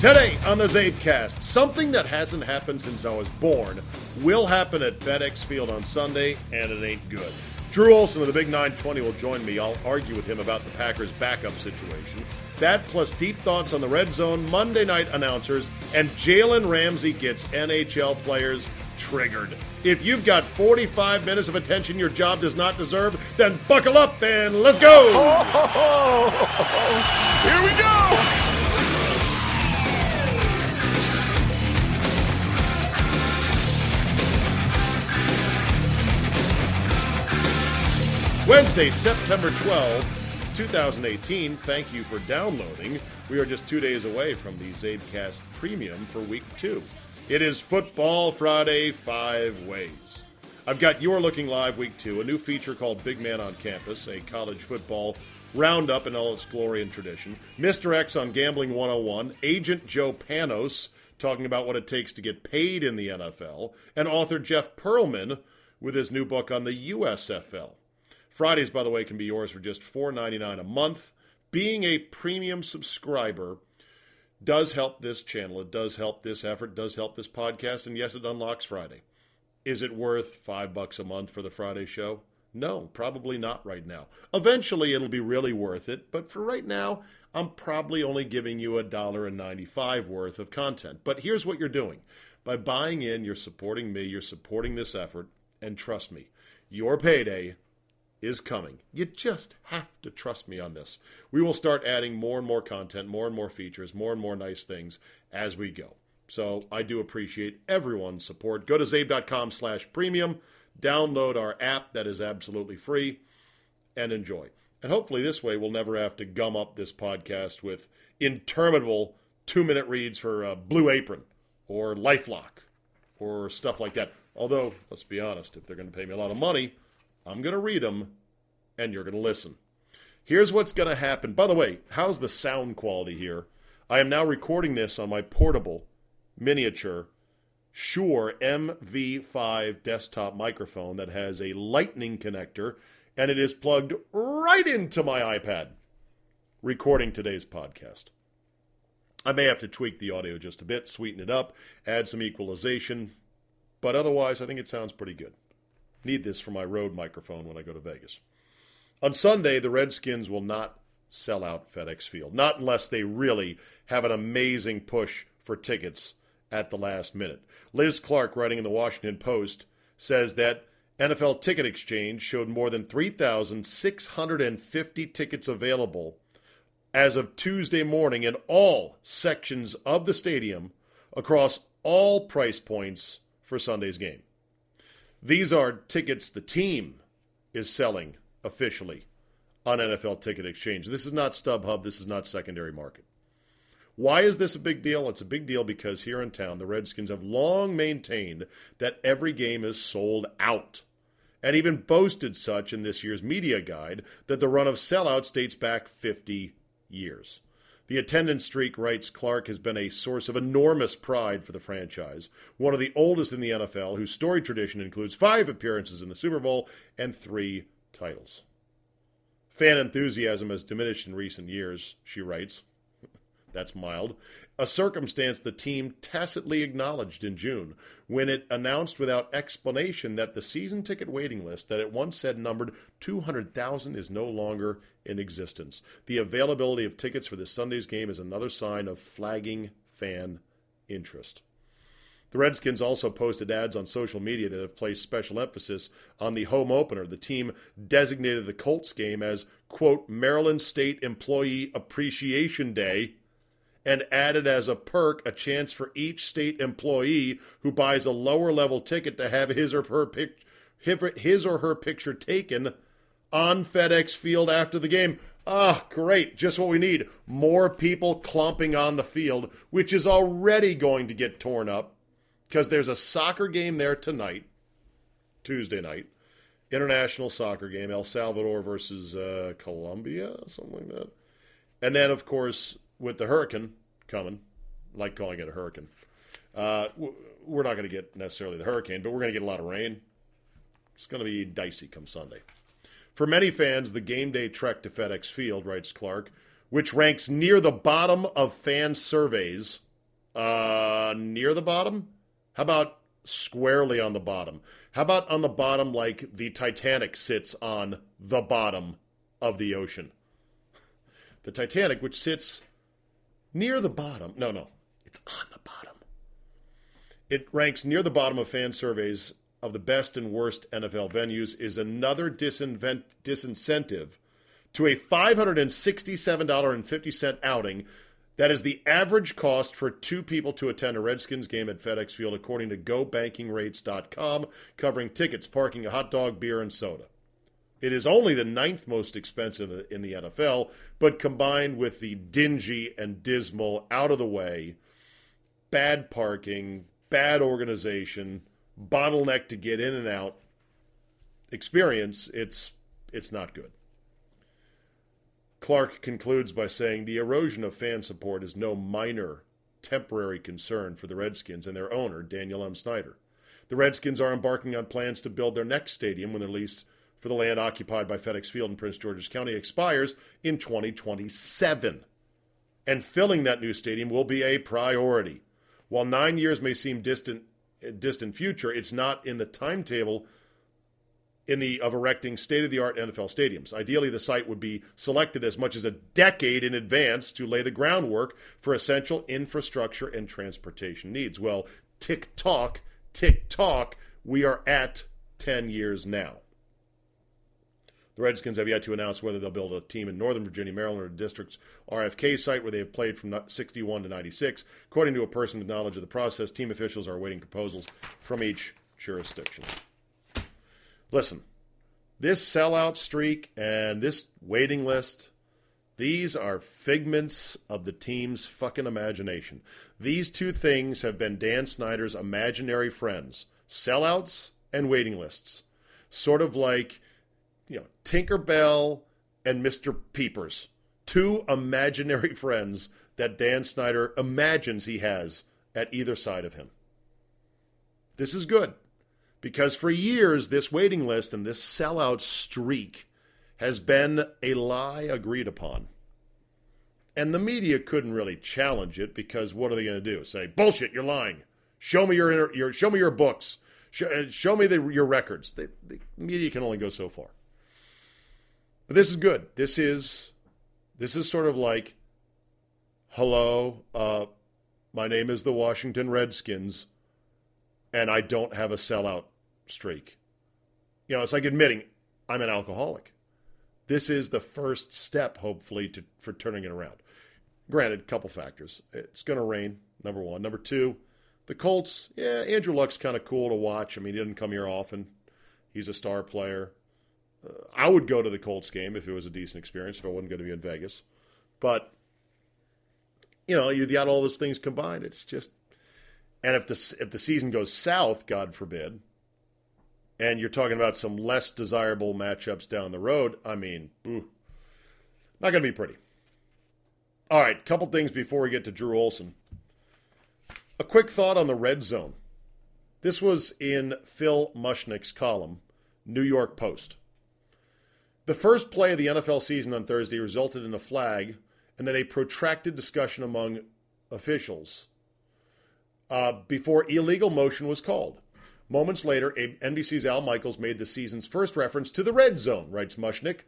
Today on the Czabecast, something that hasn't happened since I was born will happen at FedEx Field on Sunday, and it ain't good. Drew Olson of the Big 920 will join me. I'll argue with him about the Packers' backup situation. That plus deep thoughts on the red zone, Monday night announcers, and Jalen Ramsey gets NHL players triggered. If you've got 45 minutes of attention your job does not deserve, then buckle up and let's go! Here we go! Wednesday, September 12, 2018. Thank you for downloading. We are just two days away from the Czabecast Premium for week two. It is Football Friday five ways. I've got You're Looking Live week two, a new feature called Big Man on Campus, a college football roundup in all its glory and tradition. Mr. X on Gambling 101, Agent Joe Panos talking about what it takes to get paid in the NFL, and author Jeff Pearlman with his new book on the USFL. Fridays, by the way, can be yours for just $4.99 a month. Being a premium subscriber does help this channel. It does help this effort, does help this podcast, and yes, it unlocks Friday. Is it worth five bucks a month for the Friday show? No, probably not right now. Eventually, it'll be really worth it, but for right now, I'm probably only giving you a dollar and ninety-five worth of content. But here's what you're doing: by buying in, you're supporting me, you're supporting this effort, and trust me, your payday is coming. You just have to trust me on this. We will start adding more and more content, more and more features, more and more nice things as we go. So I do appreciate everyone's support. Go to czabe.com slash premium, download our app that is absolutely free, and enjoy. And hopefully this way we'll never have to gum up this podcast with interminable two-minute reads for uh, Blue Apron or LifeLock or stuff like that. Although, let's be honest, if they're going to pay me a lot of money – I'm going to read them, and you're going to listen. Here's what's going to happen. By the way, how's the sound quality here? I am now recording this on my portable, miniature, Shure MV5 desktop microphone that has a lightning connector, and it is plugged right into my iPad, recording today's podcast. I may have to tweak the audio just a bit, sweeten it up, add some equalization, but otherwise, I think it sounds pretty good. Need this for my Rode microphone when I go to Vegas. On Sunday, the Redskins will not sell out FedEx Field, not unless they really have an amazing push for tickets at the last minute. Liz Clarke, writing in the Washington Post, says that NFL Ticket Exchange showed more than 3,650 tickets available as of Tuesday morning in all sections of the stadium across all price points for Sunday's game. These are tickets the team is selling officially on NFL Ticket Exchange. This is not StubHub. This is not secondary market. Why is this a big deal? It's a big deal because here in town, the Redskins have long maintained that every game is sold out, and even boasted such in this year's media guide that the run of sellouts dates back 50 years. The attendance streak, writes Clarke, has been a source of enormous pride for the franchise, one of the oldest in the NFL, whose story tradition includes five appearances in the Super Bowl and three titles. Fan enthusiasm has diminished in recent years, she writes. That's mild. A circumstance the team tacitly acknowledged in June when it announced without explanation that the season ticket waiting list that it once said numbered 200,000 is no longer in existence. The availability of tickets for this Sunday's game is another sign of flagging fan interest. The Redskins also posted ads on social media that have placed special emphasis on the home opener. The team designated the Colts game as, quote, Maryland State Employee Appreciation Day and added as a perk a chance for each state employee who buys a lower level ticket to have his or her pic- his or her picture taken on FedEx Field after the game. Ah, oh, great. Just what we need. More people clomping on the field, which is already going to get torn up because there's a soccer game there tonight, Tuesday night. International soccer game, El Salvador versus uh, Colombia, something like that. And then, of course, with the hurricane coming, like calling it a hurricane, uh, we're not going to get necessarily the hurricane, but we're going to get a lot of rain. It's going to be dicey come Sunday. For many fans, the game day trek to FedEx Field, writes Clarke, which ranks near the bottom of fan surveys Uh, near the bottom? How about squarely on the bottom? How about on the bottom like the Titanic sits on the bottom of the ocean? The Titanic, which sits near the bottom. No, no, it's on the bottom. It ranks near the bottom of fan surveys of the best and worst NFL venues, is another disinvent, disincentive to a $567.50 outing that is the average cost for two people to attend a Redskins game at FedEx Field, according to GoBankingRates.com, covering tickets, parking, a hot dog, beer, and soda. It is only the ninth most expensive in the NFL, but combined with the dingy and dismal, out of the way, bad parking, bad organization, bottleneck to get in and out experience, it's it's not good. Clarke concludes by saying the erosion of fan support is no minor temporary concern for the Redskins and their owner, Daniel M. Snyder. The Redskins are embarking on plans to build their next stadium when their lease for the land occupied by FedEx Field in Prince George's County expires in 2027. And filling that new stadium will be a priority. While nine years may seem distant, uh, distant future, it's not in the timetable in the of erecting state-of-the-art NFL stadiums. Ideally, the site would be selected as much as a decade in advance to lay the groundwork for essential infrastructure and transportation needs. Well, tick tock, tick tock, we are at 10 years now. The Redskins have yet to announce whether they'll build a team in Northern Virginia, Maryland, or the district's RFK site where they have played from 61 to 96. According to a person with knowledge of the process, team officials are awaiting proposals from each jurisdiction. Listen, this sellout streak and this waiting list, these are figments of the team's fucking imagination. These two things have been Dan Snyder's imaginary friends sellouts and waiting lists. Sort of like, you know, Tinkerbell and Mr. Peepers. Two imaginary friends that Dan Snyder imagines he has at either side of him. This is good. Because for years, this waiting list and this sellout streak has been a lie agreed upon. And the media couldn't really challenge it because what are they going to do? Say, bullshit, you're lying. Show me your, your show me your books. Show, uh, show me the, your records. The media can only go so far. But this is good. This is this is sort of like, hello, uh, my name is the Washington Redskins, and I don't have a sellout streak. You know, it's like admitting I'm an alcoholic. This is the first step, hopefully, to for turning it around. Granted, a couple factors. It's going to rain. Number one. Number two, the Colts. Yeah, Andrew Luck's kind of cool to watch. I mean, he doesn't come here often. He's a star player. Uh, I would go to the Colts game if it was a decent experience. If I wasn't going to be in Vegas, but you know, you got all those things combined. It's just, and if the if the season goes south, God forbid, and you're talking about some less desirable matchups down the road, I mean, ooh, not going to be pretty. All right, couple things before we get to Drew Olson. A quick thought on the red zone. This was in Phil Mushnick's column, New York Post. The first play of the NFL season on Thursday resulted in a flag and then a protracted discussion among officials uh, before illegal motion was called. Moments later, NBC's Al Michaels made the season's first reference to the red zone, writes Mushnick.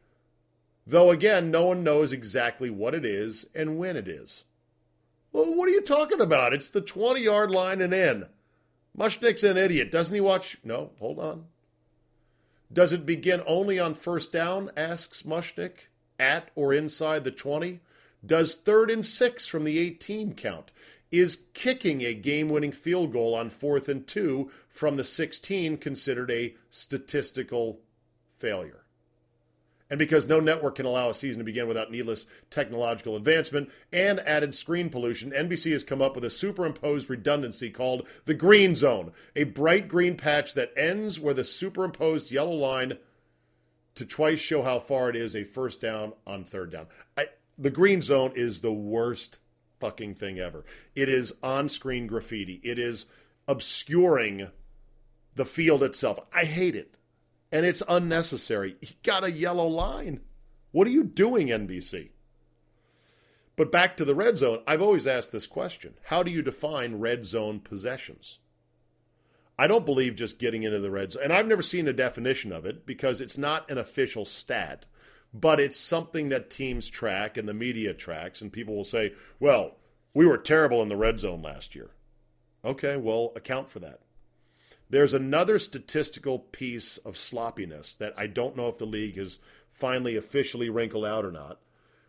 Though again, no one knows exactly what it is and when it is. Well, what are you talking about? It's the 20 yard line and in. Mushnick's an idiot. Doesn't he watch? No, hold on. Does it begin only on first down? asks Mushnick. At or inside the 20? Does third and six from the 18 count? Is kicking a game winning field goal on fourth and two from the 16 considered a statistical failure? And because no network can allow a season to begin without needless technological advancement and added screen pollution, NBC has come up with a superimposed redundancy called the green zone, a bright green patch that ends where the superimposed yellow line to twice show how far it is a first down on third down. I, the green zone is the worst fucking thing ever. It is on screen graffiti, it is obscuring the field itself. I hate it. And it's unnecessary. He got a yellow line. What are you doing, NBC? But back to the red zone, I've always asked this question How do you define red zone possessions? I don't believe just getting into the red zone, and I've never seen a definition of it because it's not an official stat, but it's something that teams track and the media tracks, and people will say, well, we were terrible in the red zone last year. Okay, well, account for that. There's another statistical piece of sloppiness that I don't know if the league has finally officially wrinkled out or not.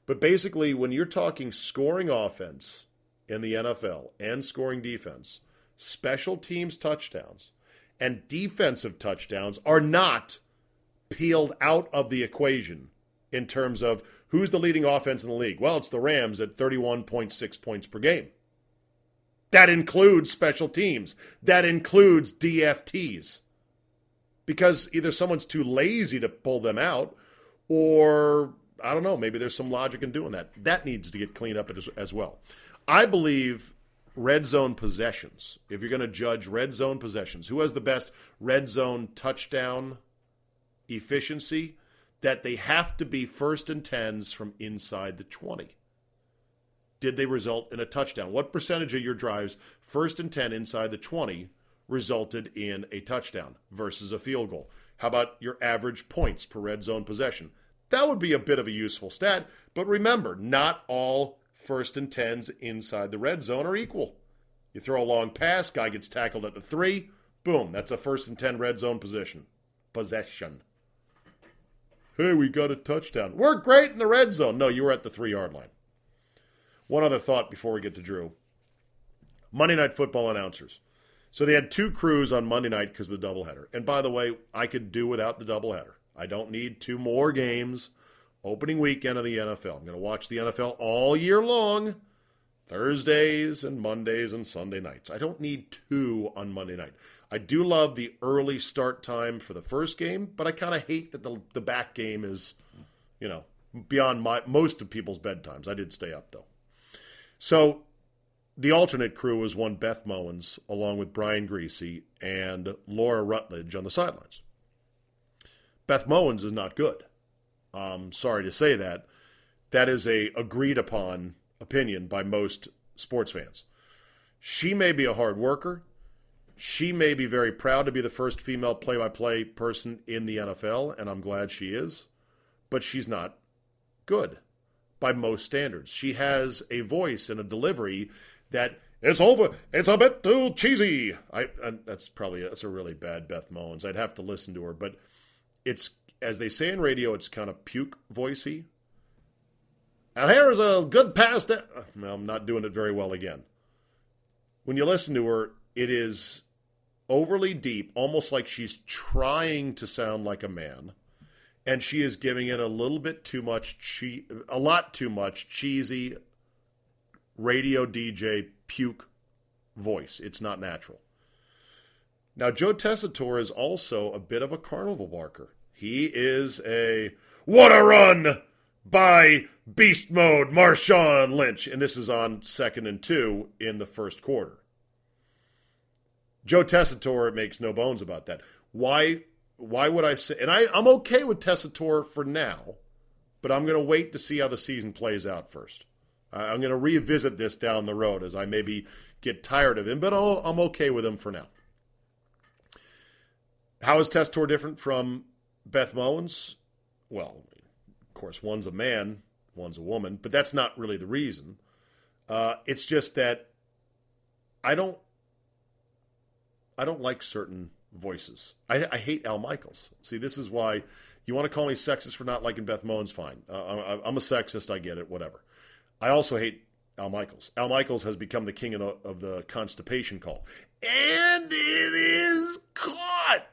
But basically, when you're talking scoring offense in the NFL and scoring defense, special teams touchdowns and defensive touchdowns are not peeled out of the equation in terms of who's the leading offense in the league. Well, it's the Rams at 31.6 points per game. That includes special teams, that includes DFTs. Because either someone's too lazy to pull them out, or I don't know, maybe there's some logic in doing that. That needs to get cleaned up as, as well. I believe red zone possessions, if you're going to judge red zone possessions, who has the best red zone touchdown efficiency, that they have to be first and tens from inside the 20 did they result in a touchdown? What percentage of your drives, first and 10 inside the 20, resulted in a touchdown versus a field goal? How about your average points per red zone possession? That would be a bit of a useful stat, but remember, not all first and 10s inside the red zone are equal. You throw a long pass, guy gets tackled at the three, boom, that's a first and 10 red zone position. Possession. Hey, we got a touchdown. We're great in the red zone. No, you were at the three yard line. One other thought before we get to Drew Monday Night Football announcers. So they had two crews on Monday night because of the doubleheader. And by the way, I could do without the doubleheader. I don't need two more games opening weekend of the NFL. I'm going to watch the NFL all year long, Thursdays and Mondays and Sunday nights. I don't need two on Monday night. I do love the early start time for the first game, but I kind of hate that the, the back game is, you know, beyond my most of people's bedtimes. I did stay up though. So the alternate crew was one Beth Mowins, along with Brian Griese and Laura Rutledge on the sidelines. Beth Mowins is not good. I'm sorry to say that. That is a agreed upon opinion by most sports fans. She may be a hard worker. She may be very proud to be the first female play by play person in the NFL, and I'm glad she is, but she's not good by most standards. She has a voice and a delivery that it's over. It's a bit too cheesy. I, I that's probably that's a really bad Beth Mowins. I'd have to listen to her, but it's as they say in radio, it's kind of puke voicey. And here is a good pass. To, well, I'm not doing it very well again. When you listen to her, it is overly deep, almost like she's trying to sound like a man and she is giving it a little bit too much, che- a lot too much cheesy radio DJ puke voice. It's not natural. Now, Joe Tessitore is also a bit of a carnival barker. He is a what a run by beast mode Marshawn Lynch, and this is on second and two in the first quarter. Joe Tessitore makes no bones about that. Why why would I say? And I, I'm okay with Tessitore for now, but I'm going to wait to see how the season plays out first. I'm going to revisit this down the road as I maybe get tired of him, but I'll, I'm okay with him for now. How is Tessitore different from Beth Mowins? Well, of course, one's a man, one's a woman, but that's not really the reason. Uh, it's just that I don't, I don't like certain voices. I, I, hate Al Michaels. See, this is why you want to call me sexist for not liking Beth Mowins. Fine, uh, I'm a sexist. I get it. Whatever. I also hate Al Michaels. Al Michaels has become the king of the of the constipation call, and it is caught.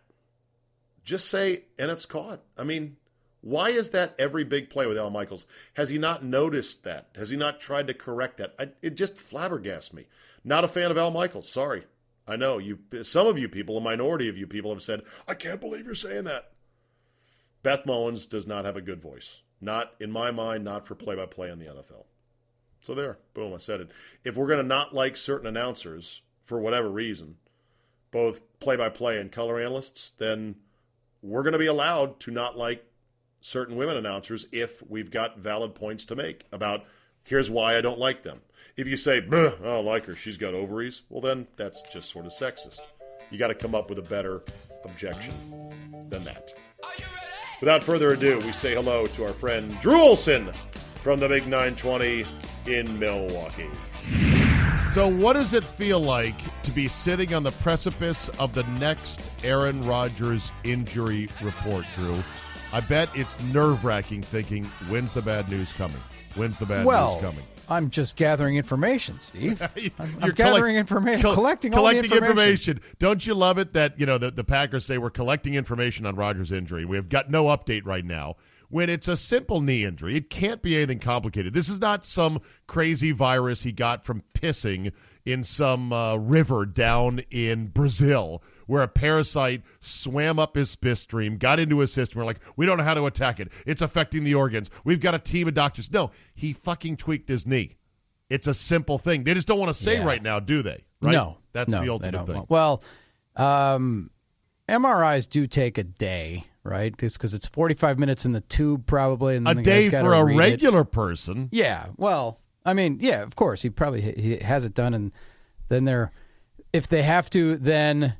Just say, and it's caught. I mean, why is that every big play with Al Michaels? Has he not noticed that? Has he not tried to correct that? I, it just flabbergasts me. Not a fan of Al Michaels. Sorry. I know you. Some of you people, a minority of you people, have said, "I can't believe you're saying that." Beth Mowins does not have a good voice. Not in my mind. Not for play-by-play in the NFL. So there, boom, I said it. If we're going to not like certain announcers for whatever reason, both play-by-play and color analysts, then we're going to be allowed to not like certain women announcers if we've got valid points to make about Here's why I don't like them. If you say, I don't like her, she's got ovaries, well, then that's just sort of sexist. You got to come up with a better objection than that. Without further ado, we say hello to our friend Drew Olson from the Big 920 in Milwaukee. So, what does it feel like to be sitting on the precipice of the next Aaron Rodgers injury report, Drew? I bet it's nerve wracking thinking, when's the bad news coming? When's the bad well, news coming? I'm just gathering information, Steve. I'm, I'm You're gathering collect- information, col- collecting, collecting all the information. Don't you love it that you know the, the Packers say we're collecting information on Rodgers' injury? We have got no update right now. When it's a simple knee injury, it can't be anything complicated. This is not some crazy virus he got from pissing in some uh, river down in Brazil where a parasite swam up his spit stream, got into his system. We're like, we don't know how to attack it. It's affecting the organs. We've got a team of doctors. No, he fucking tweaked his knee. It's a simple thing. They just don't want to say Yeah. right now, do they? Right? No, that's no, the ultimate thing. want- Well, um, MRIs do take a day, right? Because it's 45 minutes in the tube, probably. And a the day for a read it. regular person. Yeah. Well, I mean, yeah, of course. He probably he has it done, and then they're if they have to, then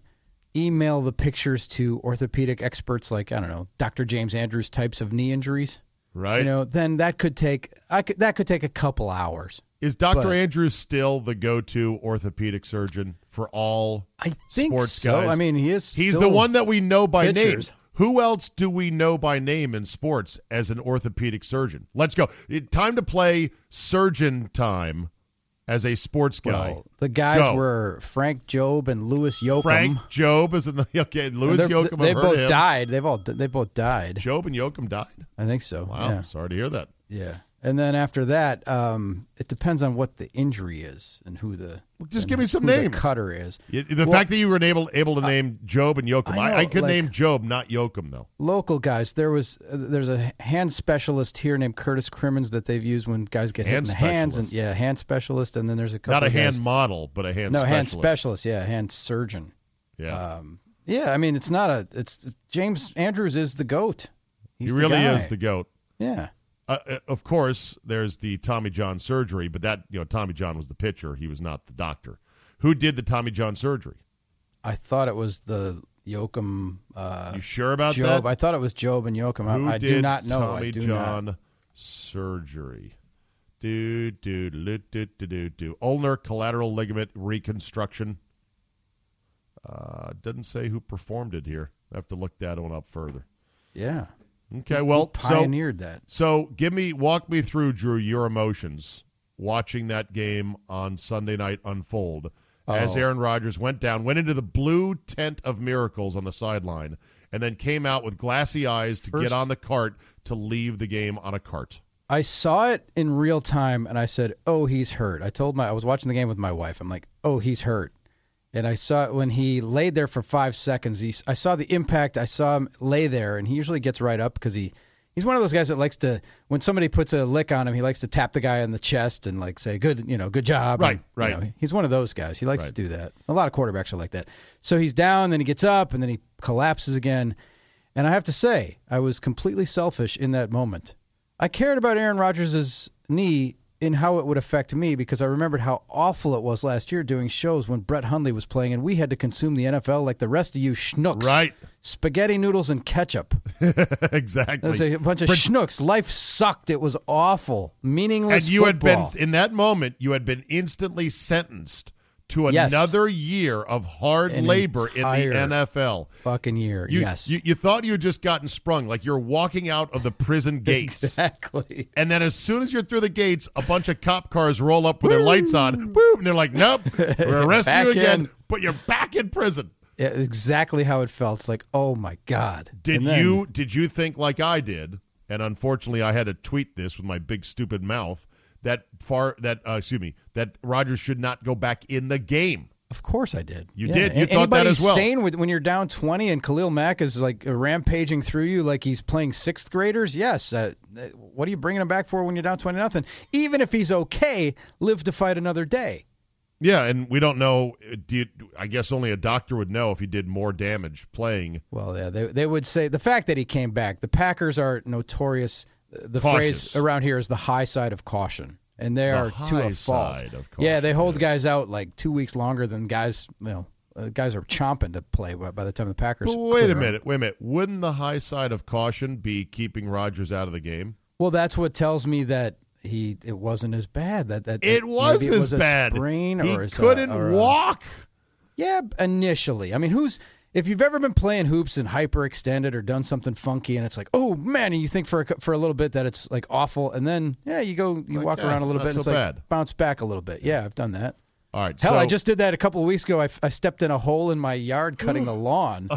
email the pictures to orthopedic experts like I don't know, Dr. James Andrews types of knee injuries. Right? You know, then that could take I could, that could take a couple hours. Is Dr. but- Andrews still the go-to orthopedic surgeon for all I think sports so. guys? I mean, he is. He's the one that we know by pitchers. name. Who else do we know by name in sports as an orthopedic surgeon? Let's go. It- time to play surgeon time as a sports guy. Well, the guys Go. were Frank Jobe and Lewis Yocum. Frank Jobe is in the okay. Lewis Yocum. They both him. died. They've all they both died. Jobe and Yocum died. I think so. Wow, Yeah. sorry to hear that. Yeah. And then after that, um, it depends on what the injury is and who the Just give me some the names. cutter is. The Well, fact that you were able able to name Jobe and Yocum, I I, I could like- name Jobe, not Yocum though. local guys, there was uh, there's a hand specialist here named Curtis Crimmins that they've used when guys get hit in the hands and yeah, hand specialist. And then there's a couple Not a hand guys- model, but a hand no specialist. hand specialist. Yeah, hand surgeon. Yeah, Um, yeah, I mean it's not a it's James Andrews is the goat. He's he the really guy. is the goat. yeah. Uh, uh, of course, there's the Tommy John surgery, but that you know Tommy John was the pitcher; he was not the doctor. Who did the Tommy John surgery? I thought it was the Yocum. Uh, You sure about Jobe. that? I thought it was Jobe and Yocum. Who I, I do not know. Tommy I do John not. surgery? Do do do do do do do. Ulnar collateral ligament reconstruction. Uh, doesn't say who performed it here. I have to look that one up further. Yeah. Okay, well, He so pioneered that. So give me walk me through, Drew, your emotions watching that game on Sunday night unfold as Oh. Aaron Rodgers went down, went into the blue tent of miracles on the sideline, and then came out with glassy eyes to First- get on the cart to leave the game on a cart. I saw it in real time and I said, "Oh, he's hurt." I told my I was watching the game with my wife. I'm like, "Oh, he's hurt." And I saw it when he laid there for 5 seconds. He, I saw the impact. I saw him lay there and he usually gets right up because he he's one of those guys that likes to when somebody puts a lick on him, he likes to tap the guy on the chest and like say, "Good, you know, good job." Right, And, you right. know, he's one of those guys. He likes Right. to do that. A lot of quarterbacks are like that. So he's down, then he gets up, and then he collapses again. And I have to say, I was completely selfish in that moment. I cared about Aaron Rodgers' knee in how it would affect me because I remembered how awful it was last year doing shows when Brett Hundley was playing and we had to consume the NFL like the rest of you schnooks. Right. Spaghetti noodles and ketchup. exactly. There's a bunch of Pre- schnooks. Life sucked. It was awful. Meaningless and you football. had been in that moment. You had been instantly sentenced to Yes. another year of hard An labor in the NFL. fucking year. You, yes. you, you thought you had just gotten sprung, like you're walking out of the prison gates. exactly. And then as soon as you're through the gates, a bunch of cop cars roll up with their lights on, boom, and they're like, "Nope, we're arresting you again, in. but you're back in prison." Yeah, exactly how it felt. It's like, oh my god. Did then- you did you think like I did? And unfortunately, I had to tweet this with my big stupid mouth that far that uh, excuse me that Rodgers should not go back in the game. Of course I did. You Yeah. did. You A- thought that as well. sane with, when you're down 20 and Khalil Mack is like rampaging through you like he's playing sixth graders? Yes. Uh, uh, what are you bringing him back for when you're down 20 nothing? Even if he's okay, live to fight another day. Yeah, and we don't know. uh, Do you, I guess only a doctor would know if he did more damage playing. Well, yeah, they, they would say the fact that he came back, the Packers are notorious. The Cautious. phrase around here is the high side of caution. and they The are to a fault. yeah, they hold guys out like two weeks longer than guys. You know, uh, guys are chomping to play by, the time the Packers. But wait a minute, wait a minute. Wouldn't the high side of caution be keeping Rodgers out of the game? Well, that's what tells me that he it wasn't as bad. That that It was it as was a bad. sprain or as a- couldn't a- walk. Yeah, initially. I mean, who's if you've ever been playing hoops and hyperextended or done something funky, and it's like, oh man, and you think for a, for a little bit that it's like awful, and then yeah, you go you Like, walk yeah, around a little bit, and so it's like bounce back a little bit. Yeah, I've done that. All right. Hell, so, I just did that a couple of weeks ago. I, I stepped in a hole in my yard cutting the lawn,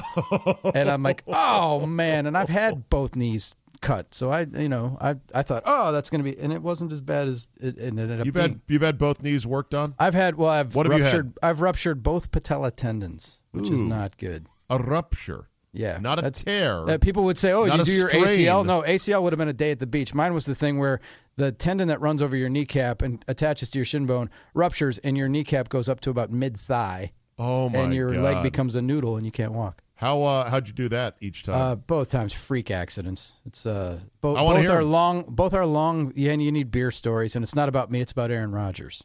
and I'm like, oh man! And I've had both knees cut, so I, you know, I I thought, oh, that's gonna be, and it wasn't as bad as it, it ended up you've being. had you've had both knees worked on. I've had, well, I've What have you had? ruptured, I've ruptured both patella tendons, which is not good. A rupture, Yeah, not a that's- tear. Uh, people would say, "Oh, Not you do your strain. ACL?" No, ACL would have been a day at the beach. Mine was the thing where the tendon that runs over your kneecap and attaches to your shin bone ruptures, and your kneecap goes up to about mid thigh, oh my god and your God. leg becomes a noodle, and you can't walk. How uh, how'd you do that each time? Uh, both times freak accidents. It's uh, bo- both are 'em. long. Both are long. Yeah, and you need beer stories, and it's not about me. It's about Aaron Rodgers.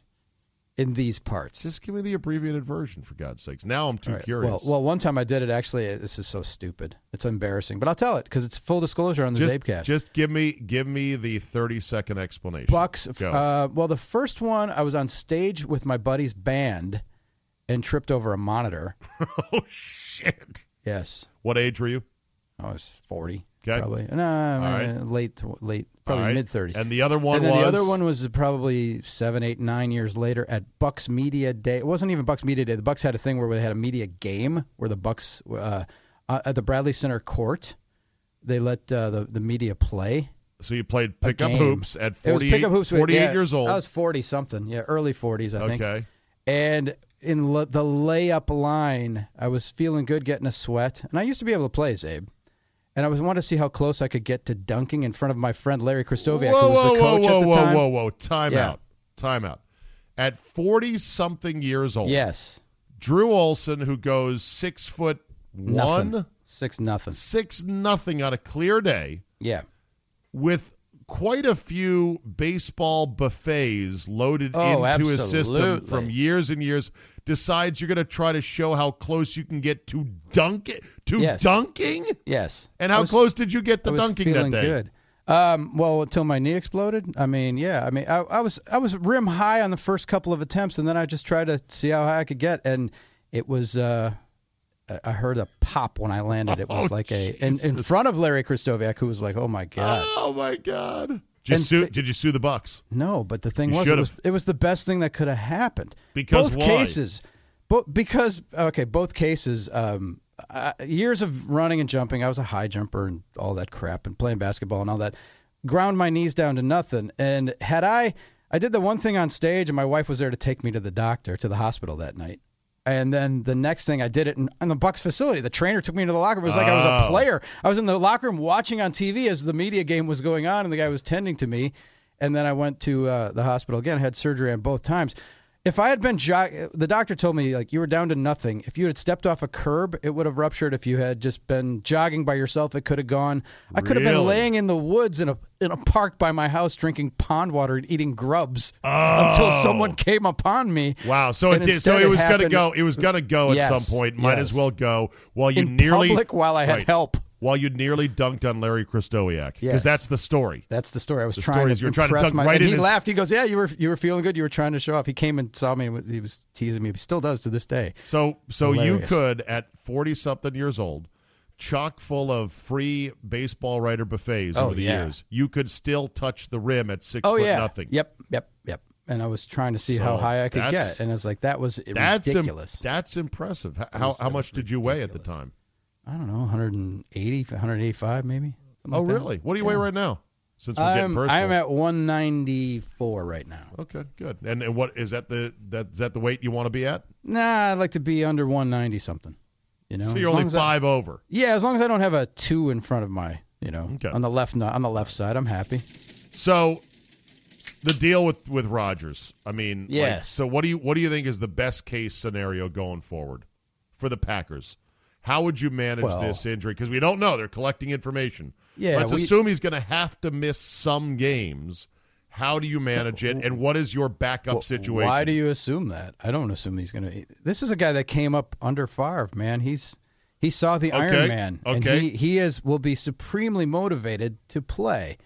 In these parts. Just give me the abbreviated version, for God's sakes. Now I'm too right. curious. Well, well, one time I did it. Actually, this is so stupid. It's embarrassing, but I'll tell it because it's full disclosure on the just, Czabecast. just give me give me the 30 second explanation. Bucks. Uh, well, the first one, I was on stage with my buddy's band and tripped over a monitor. oh shit! Yes, What age were you? I was forty. Okay. Probably. No, right. late, to- late, probably right. mid thirties. And the other one And then was the other one was probably seven, eight, nine years later at Bucks Media Day. It wasn't even Bucks Media Day. The Bucks had a thing where they had a media game where the Bucks uh, uh, at the Bradley Center court. They let uh, the the media play. So you played pickup hoops at It was 48, pickup hoops. with- 48 yeah, years old. I was forty something. Yeah, early forties, I think. okay. And in le- the layup line, I was feeling good, getting a sweat, and I used to be able to play, Czabe. And I was wanted to see how close I could get to dunking in front of my friend Larry Krystkowiak, whoa, who was whoa, the coach whoa, at the whoa, time. whoa, whoa! Time Yeah. out. Time out. At 40 something years old, Yes, Drew Olson, who goes six foot nothing. one, six nothing. six nothing on a clear day, Yeah. with quite a few baseball buffets loaded Oh, into his system from years and years, decides you're going to try to show how close you can get to dunk to Yes. dunking. Yes. And how was- close did you get to dunking that day? good. Um, well, until my knee exploded. I mean, yeah. I mean, I, I was I was rim high on the first couple of attempts, and then I just tried to see how high I could get, and it was. Uh, I- I heard a pop when I landed. It was Oh, like a in, in front of Larry Krystkowiak, who was like, "Oh my god." Oh my God! Did you, And sue, did you sue the Bucks? No, but the thing was, it was it was the best thing that could have happened. Because both why? cases, bo- because okay, both cases. Um, uh, years of running and jumping. I was a high jumper and all that crap, and playing basketball and all that. Ground my knees down to nothing. And had I, I did the one thing on stage, and my wife was there to take me to the doctor, to the hospital that night. And then the next thing I did it in, in the Bucks facility. The trainer took me into the locker room. It was like I was a Oh. player. I was in the locker room watching on TV as the media game was going on, and the guy was tending to me. And then I went to uh, the hospital again. I had surgery on both times. If I had been jog, the doctor told me like you were down to nothing. If you had stepped off a curb, it would have ruptured. If you had just been jogging by yourself, it could have gone. I could have been Really? laying in the woods in a in a park by my house, drinking pond water and eating grubs until oh. someone came upon me. Wow! So it And did. So instead it it was going to happened- go. It was going to go at Yes, some point. Might as yes. well go while you in nearly public while I had Right. help. While you nearly dunked on Larry Krystkowiak. Because Yes. that's the story. That's the story. I was The trying to is you were trying to dunk my. right in he his- laughed. He goes, "Yeah, you were you were feeling good. You were trying to show off." He came and saw me. And He was teasing me. He still does to this day. So so you could at forty something years old, chock full of free baseball writer buffets Oh, over the yeah. years, you could still touch the rim at six Oh foot yeah. nothing. Yep. Yep. Yep. And I was trying to see So how high I could get, and I was like that was That's im- ridiculous. that's impressive. How how that much was did you weigh at the time? I don't know, 180, 185 maybe. Oh like really? What do you weigh right now? Since we're getting I'm personal. I'm at 194 right now. Okay, good. And and what is that the that is that the weight you want to be at? Nah, I'd like to be under 190 something. You know, So you're long only as I- five over. yeah, as long as I don't have a two in front of my, you know, Okay. on the left on the left side, I'm happy. So the deal with with Rodgers. I mean, like, so what do you what do you think is the best case scenario going forward for the Packers? How would you manage Well- this injury? Because we don't know. They're collecting information. Yeah, Let's we- assume he's going to have to miss some games. How do you manage it, and what is your backup Well, situation? Why do you assume that? I don't assume he's going to. This is a guy that came up under Favre, man. He's he saw the Okay, Iron Man, and he he is will be supremely motivated to play.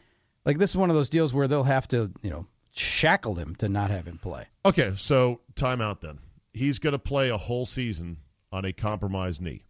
Like this is one of those deals where they'll have to, you know, shackle him to not have him play. Okay, so timeout then. He's going to play a whole season on a compromised knee.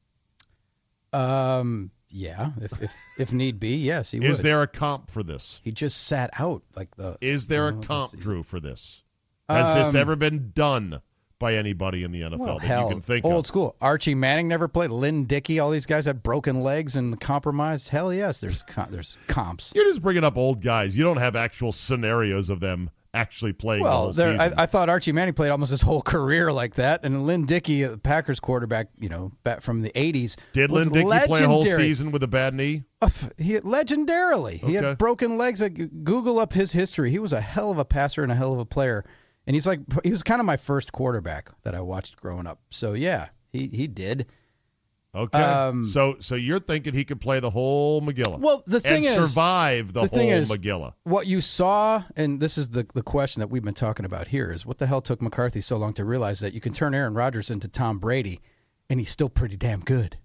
Um, yeah, if if, if need be, yes, he Is would. there a comp for this? he just sat out like the. Is there a let's comp, see. Drew, for this? Has this Um, ever been done by anybody in the NFL Well, that hell, you can think old of? school. Archie Manning never played. Lynn Dickey, all these guys had broken legs and compromised. Hell yes, there's com- there's comps. You're just bringing up old guys. You don't have actual scenarios of them actually playing the Well, there. I, I thought Archie Manning played almost his whole career like that, and Lynn Dickey, the Packers quarterback, you know, back from the '80s, Did Lynn Dickey play a whole legendary. season with a bad knee? Uh, He legendarily, he had broken legs. Google up his history. He was a hell of a passer and a hell of a player, and he's like he was kind of my first quarterback that I watched growing up. So yeah, he he did. Okay. Um, so so you're thinking he could play the whole Megillah? Well, the thing and is- survive the, the whole thing is- Megillah. What you saw, and this is the the question that we've been talking about here, is what the hell took McCarthy so long to realize that you can turn Aaron Rodgers into Tom Brady, and he's still pretty damn good.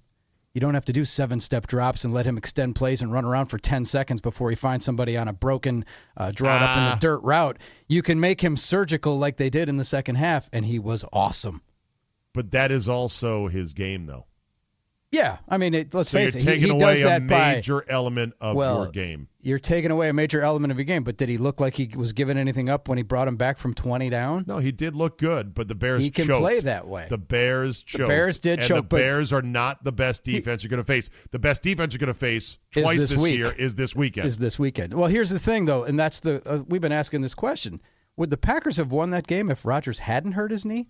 You don't have to do seven step drops and let him extend plays and run around for 10 seconds before he finds somebody on a broken, uh, drawn up in Ah. the dirt route. You can make him surgical like they did in the second half, and he was awesome. But that is also his game, though. Yeah, I mean, it, let's So face you're it, he, taking he away does a that by major element of Well, your game. you're taking away a major element of your game. But did he look like he was giving anything up when he brought him back from 20 down? No, he did look good, but the Bears He can choked. play that way. The Bears choked. Bears did and choke, The Bears are not the best defense you're going to face. The best defense you're going to face twice this this, year is this weekend. is this weekend. Well, here's the thing, though, and that's the uh, we've been asking this question: Would the Packers have won that game if Rodgers hadn't hurt his knee?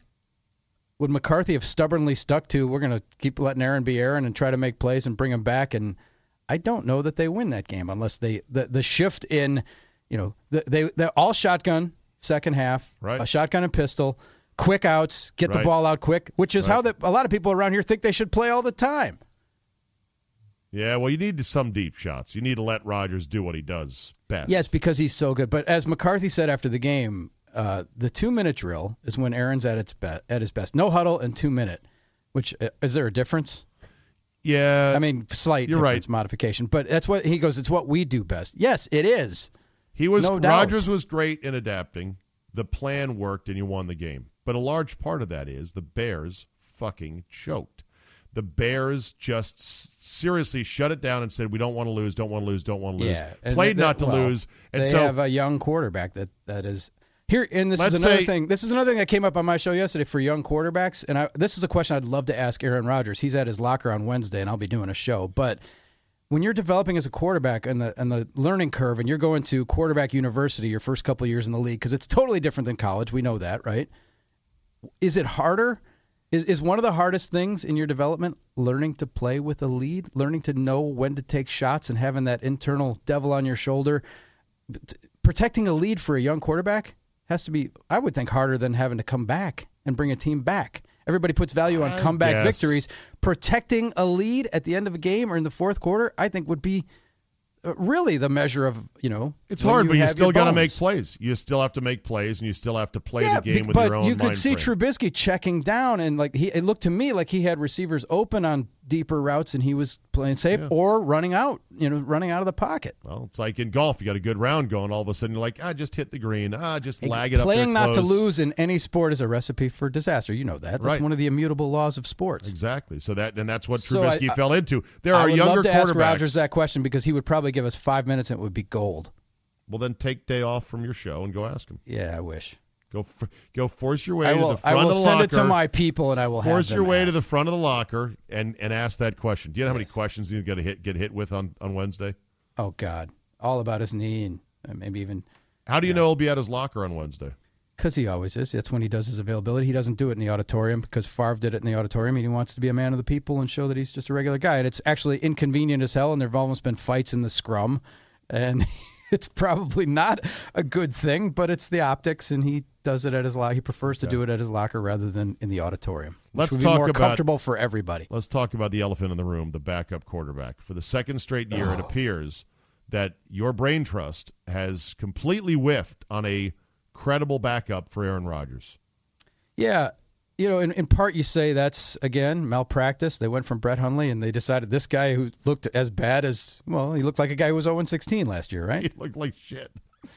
Would McCarthy have stubbornly stuck to we're going to keep letting Aaron be Aaron and try to make plays and bring him back? And I don't know that they win that game unless they the the shift in, you know, the, they they're all shotgun second half, Right. a shotgun and pistol, quick outs, get the ball out quick, which is Right. how the, a lot of people around here think they should play all the time. yeah, well, you need some deep shots. You need to let Rodgers do what he does best. Yes, because he's so good. But as McCarthy said after the game, uh, the two minute drill is when Aaron's at its be- at his best. No huddle and two minute. Which uh, is there a difference? Yeah. I mean, slight you're difference, right. modification. But that's what he goes. It's what we do best. Yes, it is. He was No doubt. Rodgers was great in adapting. The plan worked and you won the game. But a large part of that is the Bears fucking choked. The Bears just s- seriously shut it down and said, "We don't want to lose, don't want to lose, don't want to lose." Yeah, Played they- not to well, lose, and they so have a young quarterback that that is here. And this is Let's another say- thing. This is another thing that came up on my show yesterday for young quarterbacks. And I, this is a question I'd love to ask Aaron Rodgers. He's at his locker on Wednesday, and I'll be doing a show. But when you're developing as a quarterback and the and the learning curve, and you're going to quarterback university your first couple of years in the league, because it's totally different than college. We know that, right? Is it harder? Is, is one of the hardest things in your development learning to play with a lead, learning to know when to take shots, and having that internal devil on your shoulder? Protecting a lead for a young quarterback has to be, I would think, harder than having to come back and bring a team back. Everybody puts value on I comeback guess. victories. Protecting a lead at the end of a game or in the fourth quarter, I think, would be uh, really the measure of you know. it's when hard, but you still got to make plays. You still have to make plays, and you still have to play Yeah, the game be- with but your own you could mind see frame. Trubisky checking down, and like he, it looked to me like he had receivers open on deeper routes, and he was playing safe or running out, you know, running out of the pocket. Well, it's like in golf, you got a good round going. All of a sudden, you're like, ah, just hit the green. Ah, just lag it up. Playing not to lose in any sport is a recipe for disaster. You know that. That's Right. one of the immutable laws of sports. Exactly. So that and that's what So Trubisky I- fell into. There I are would younger love to ask quarterbacks. Rodgers that question because he would probably give us five minutes and it would be gold. Well, then take day off from your show and go ask him. Yeah, I wish. Go f- go force your way I to will. the front I will send it to my people, and I will force your way to the front of the locker and and ask that question. Do you know how many questions you got to hit get hit with on on Wednesday? Oh God, all about his knee and uh, maybe even How do you know he'll be at his locker on Wednesday? Because he always is. That's when he does his availability. He doesn't do it in the auditorium because Favre did it in the auditorium. And he wants to be a man of the people and show that he's just a regular guy. And it's actually inconvenient as hell. And there have almost been fights in the scrum. And it's probably not a good thing, but it's the optics. And he does it at his locker. He prefers to do it at his locker rather than in the auditorium. Let's would be talk more about- comfortable for everybody. Let's talk about the elephant in the room, the backup quarterback. For the second straight year, Oh. it appears that your brain trust has completely whiffed on a credible backup for Aaron Rodgers. Yeah. You know, in, in part, you say that's, again, malpractice. They went from Brett Hundley and they decided this guy who looked as bad as, well, he looked like a guy who was 0 16 last year, right? He looked like shit.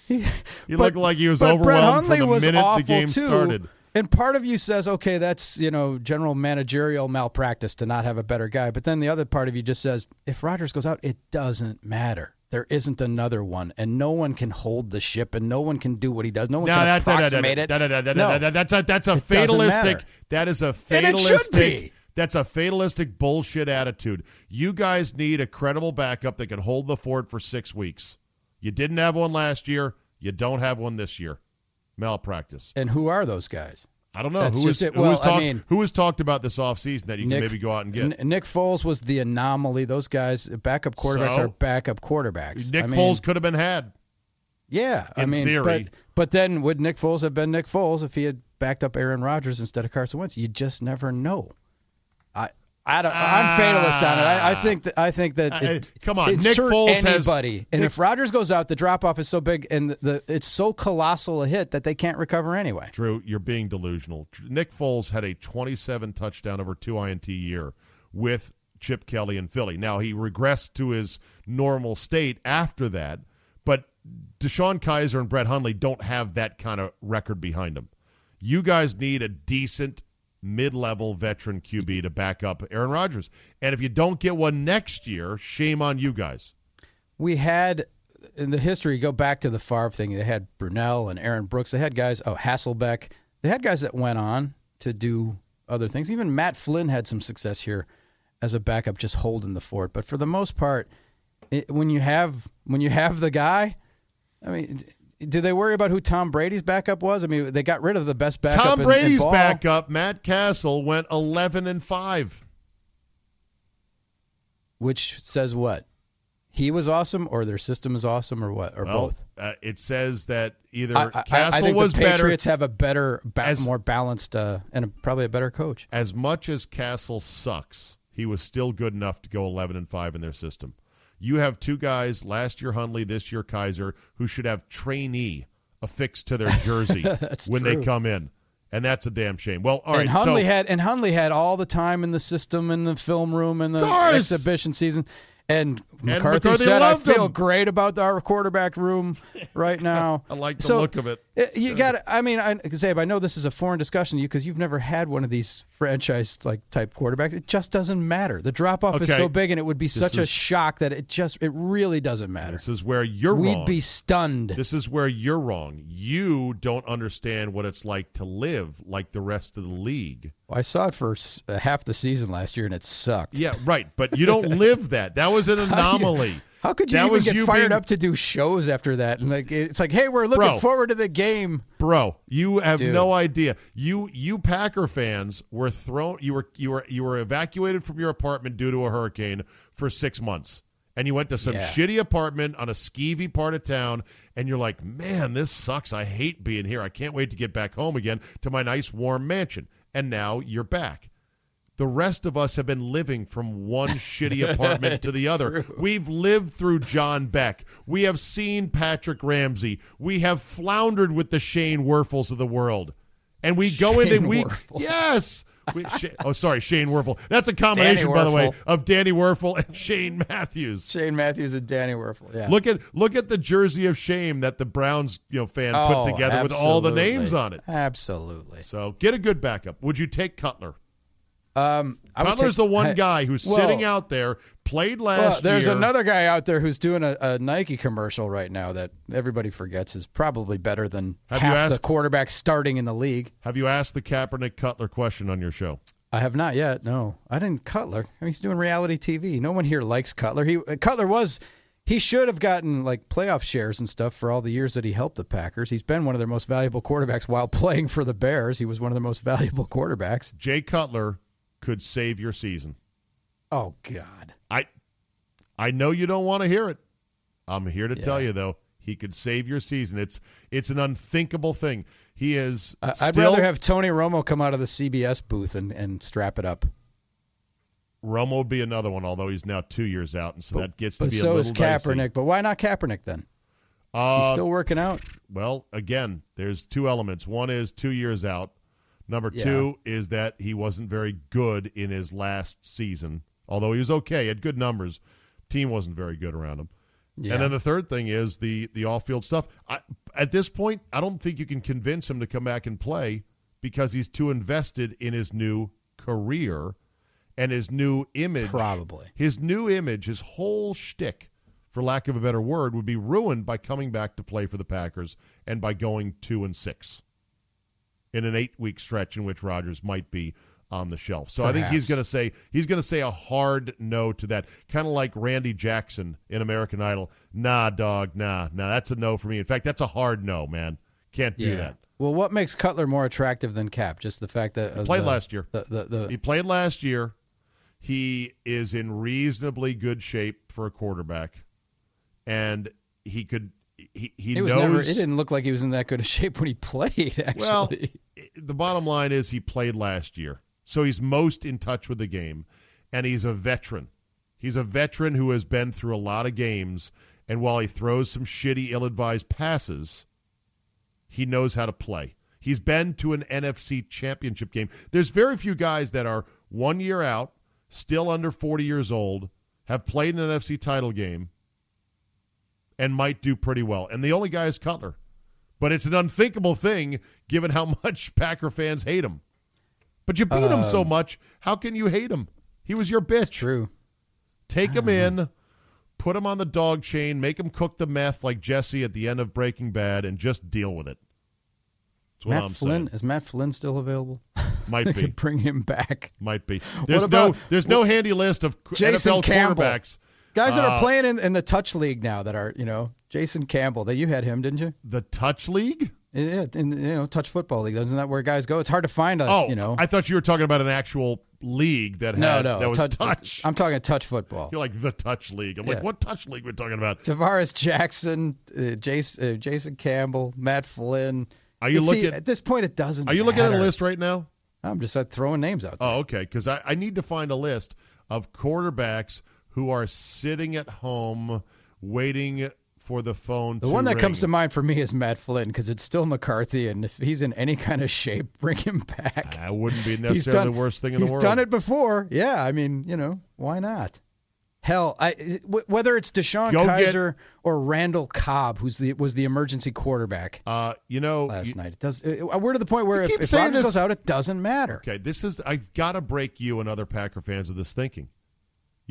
He, He but- looked like he was but overwhelmed Brett from the was minute the awful game too. started. And part of you says, okay, that's you know general managerial malpractice to not have a better guy. But then the other part of you just says, if Rodgers goes out, it doesn't matter. There isn't another one, and no one can hold the ship, and no one can do what he does. No one No, can that, approximate that, it. that, that, No. that, that, that's a that's a It fatalistic. That is a it fatalistic. be. That's a fatalistic bullshit attitude. You guys need a credible backup that can hold the fort for six weeks. You didn't have one last year. You don't have one this year. Malpractice. And who are those guys? I don't know That's who was just it. who Well, was I mean- who has talked about this offseason that you can maybe go out and get. N- Nick Foles was the anomaly. Those guys, backup quarterbacks So? are backup quarterbacks. Nick I mean, Foles could have been had. Yeah, I mean, theory. but but then would Nick Foles have been Nick Foles if he had backed up Aaron Rodgers instead of Carson Wentz? You just never know. I don't, I'm fatalist on it. I, I think that I think that Uh, it, come on, Nick Foles has- anybody, and Nick- if Rodgers goes out, the drop off is so big and the, it's so colossal a hit that they can't recover anyway. Drew, you're being delusional. Nick Foles had a 27 touchdown over two INT year with Chip Kelly and Philly. Now he regressed to his normal state after that, but DeShone Kizer and Brett Hundley don't have that kind of record behind them. You guys need a decent mid-level veteran QB to back up Aaron Rodgers. And if you don't get one next year, shame on you guys. we had in the history go back to the Favre thing. They had Brunell and Aaron Brooks. They had guys. Oh, Hasselbeck. They had guys that went on to do other things. Even Matt Flynn had some success here as a backup, just holding the fort. But for the most part, it, when you have when you have the guy, I mean. Did they worry about who Tom Brady's backup was? I mean, they got rid of the best backup. Tom in- in Brady's ball. backup, Matt Cassel, went 11 and 5. which says what? He was awesome, or their system is awesome, or what, or Well, both. Uh, it says that either I, I- Cassel I think was the better. Patriots have a better, ba- As- more balanced, uh, and a, probably a better coach. As much as Cassel sucks, he was still good enough to go 11 and 5 in their system. You have two guys, last year Hundley, this year Kizer, who should have trainee affixed to their jersey when true. they come in. And that's a damn shame. Well, all right. and Hundley so, had and Hundley had all the time in the system, in the film room, in the course. exhibition season. And McCarthy, McCarthy said, "I feel him." great about our quarterback room right now." I like the So, look of it. Uh, You got. I mean, I, Czabe, I know this is a foreign discussion to you because you've never had one of these franchise like type quarterbacks. It just doesn't matter. The drop off is Okay. so big, and it would be such a is- shock that it just it really doesn't matter. This is where you're wrong. We'd wrong. be stunned. This is where you're wrong. You don't understand what it's like to live like the rest of the league. I saw it for s- uh, half the season last year, and it sucked. Yeah, right. But you don't live that. That was an anomaly. How could you That even get you fired being- up to do shows after that? And like it's like, hey, we're looking Bro. forward to the game. Bro, you have Dude. no idea. You you Packer fans were thrown you were you were you were evacuated from your apartment due to a hurricane for 6 months. And you went to some Yeah. shitty apartment on a skeevy part of town and you're like, "Man, this sucks. I hate being here. I can't wait to get back home again to my nice warm mansion." And now you're back. The rest of us have been living from one shitty apartment to the other. We've lived through John Beck. We have seen Patrick Ramsey. We have floundered with the Shane Wuerffels of the world. And we go into Shane we Wuerffel. yes. We, oh, sorry, Shane Wuerffel. That's a combination, by the way, of Danny Wuerffel and Shane Matthews. Shane Matthews and Danny Wuerffel. Yeah. Look at look at the jersey of shame that the Browns you know fan Oh, put together with all the names on it. Absolutely. So get a good backup. Would you take Cutler? Um, Cutler's take- the one I- guy who's well- sitting out there, played last Well, there's year. another guy out there who's doing a, a Nike commercial right now that everybody forgets is probably better than Have you half the asked- quarterbacks starting in the league. Have you asked the Kaepernick Cutler question on your show? I have not yet. No, I didn't. Cutler. I mean, he's doing reality TV. No one here likes Cutler. He uh, Cutler was. He should have gotten like playoff shares and stuff for all the years that he helped the Packers. He's been one of their most valuable quarterbacks while playing for the Bears. He was one of their most valuable quarterbacks. Jay Cutler could save your season. Oh God. I I know you don't want to hear it. I'm here to tell you though, he could save your season. It's it's an unthinkable thing. He is I- I'd still- rather have Tony Romo come out of the CBS booth and, and strap it up. Romo would be another one, although he's now two years out, and so that gets to But be a little. so is dicey. Kaepernick. But why not Kaepernick then? Uh, He's still working out. Well, again, there's two elements. One is two years out. Number Yeah. two is that he wasn't very good in his last season, although he was okay, he had good numbers. Team wasn't very good around him. Yeah. And then the third thing is the the off field stuff. I, at this point, I don't think you can convince him to come back and play because he's too invested in his new career and his new image. Probably. His new image, his whole shtick, for lack of a better word, would be ruined by coming back to play for the Packers and by going two and six in an eight week stretch in which Rodgers might be on the shelf. So I think he's going to say he's going to say a hard no to that, kind of like Randy Jackson in American Idol. Nah, dog, nah, nah, that's a no for me. In fact, that's a hard no, man. Can't do that. Well, what makes Cutler more attractive than Cap? Just the fact that uh, Played the- last year. The, the, the, He played last year. He is in reasonably good shape for a quarterback, and he could. He he, was knows. never. It didn't look like he was in that good a shape when he played. Actually, Well, the bottom line is he played last year, so he's most in touch with the game, and he's a veteran. He's a veteran who has been through a lot of games, and while he throws some shitty, ill-advised passes, he knows how to play. He's been to an NFC championship game. There's very few guys that are one year out, still under 40 years old, have played an NFC title game, and might do pretty well. And the only guy is Cutler. But it's an unthinkable thing given how much Packer fans hate him. But you beat him so um, much, how can you hate him? He was your bitch. true. Take him um, in, put him on the dog chain, make him cook the meth like Jesse at the end of Breaking Bad, and just deal with it. That's what Matt I'm Flynn saying. is Matt Flynn still available? Might be. could bring him back. Might be. There's about- no there's no handy list of Jason NFL Campbell. quarterbacks. Guys that Uh, are playing in, in the touch league now that are you know Jason Campbell. That you had him, didn't you? The touch league? Yeah, in you know touch football league. Isn't that where guys go? It's hard to find a Oh, you know. I thought you were talking about an actual league that no, had no, that was touch, touch. I'm talking touch football. You're like the touch league. I'm like, what touch league we're talking about? Tarvaris Jackson, uh, Jason, uh, Jason Campbell, Matt Flynn. Are you And see, looking- at this point? It doesn't. Are you looking at a list right now? I'm just uh, throwing names out. There. Oh, okay. Because I, I need to find a list of quarterbacks who are sitting at home waiting for the phone. the one that comes to mind for me is Matt Flynn because it's still McCarthy, and if he's in any kind of shape, bring him back. That wouldn't be necessarily done the worst thing in the world. He's done it before. Yeah, I mean, you know, why not? Hell, I, w- whether it's DeShone Go get- Kizer or Randall Cobb, who's the was the emergency quarterback Uh, you know, last you- night. It does. uh, We're to the point where if, if Rodgers goes out, it doesn't matter. okay, this is I've got to break you and other Packer fans of this thinking.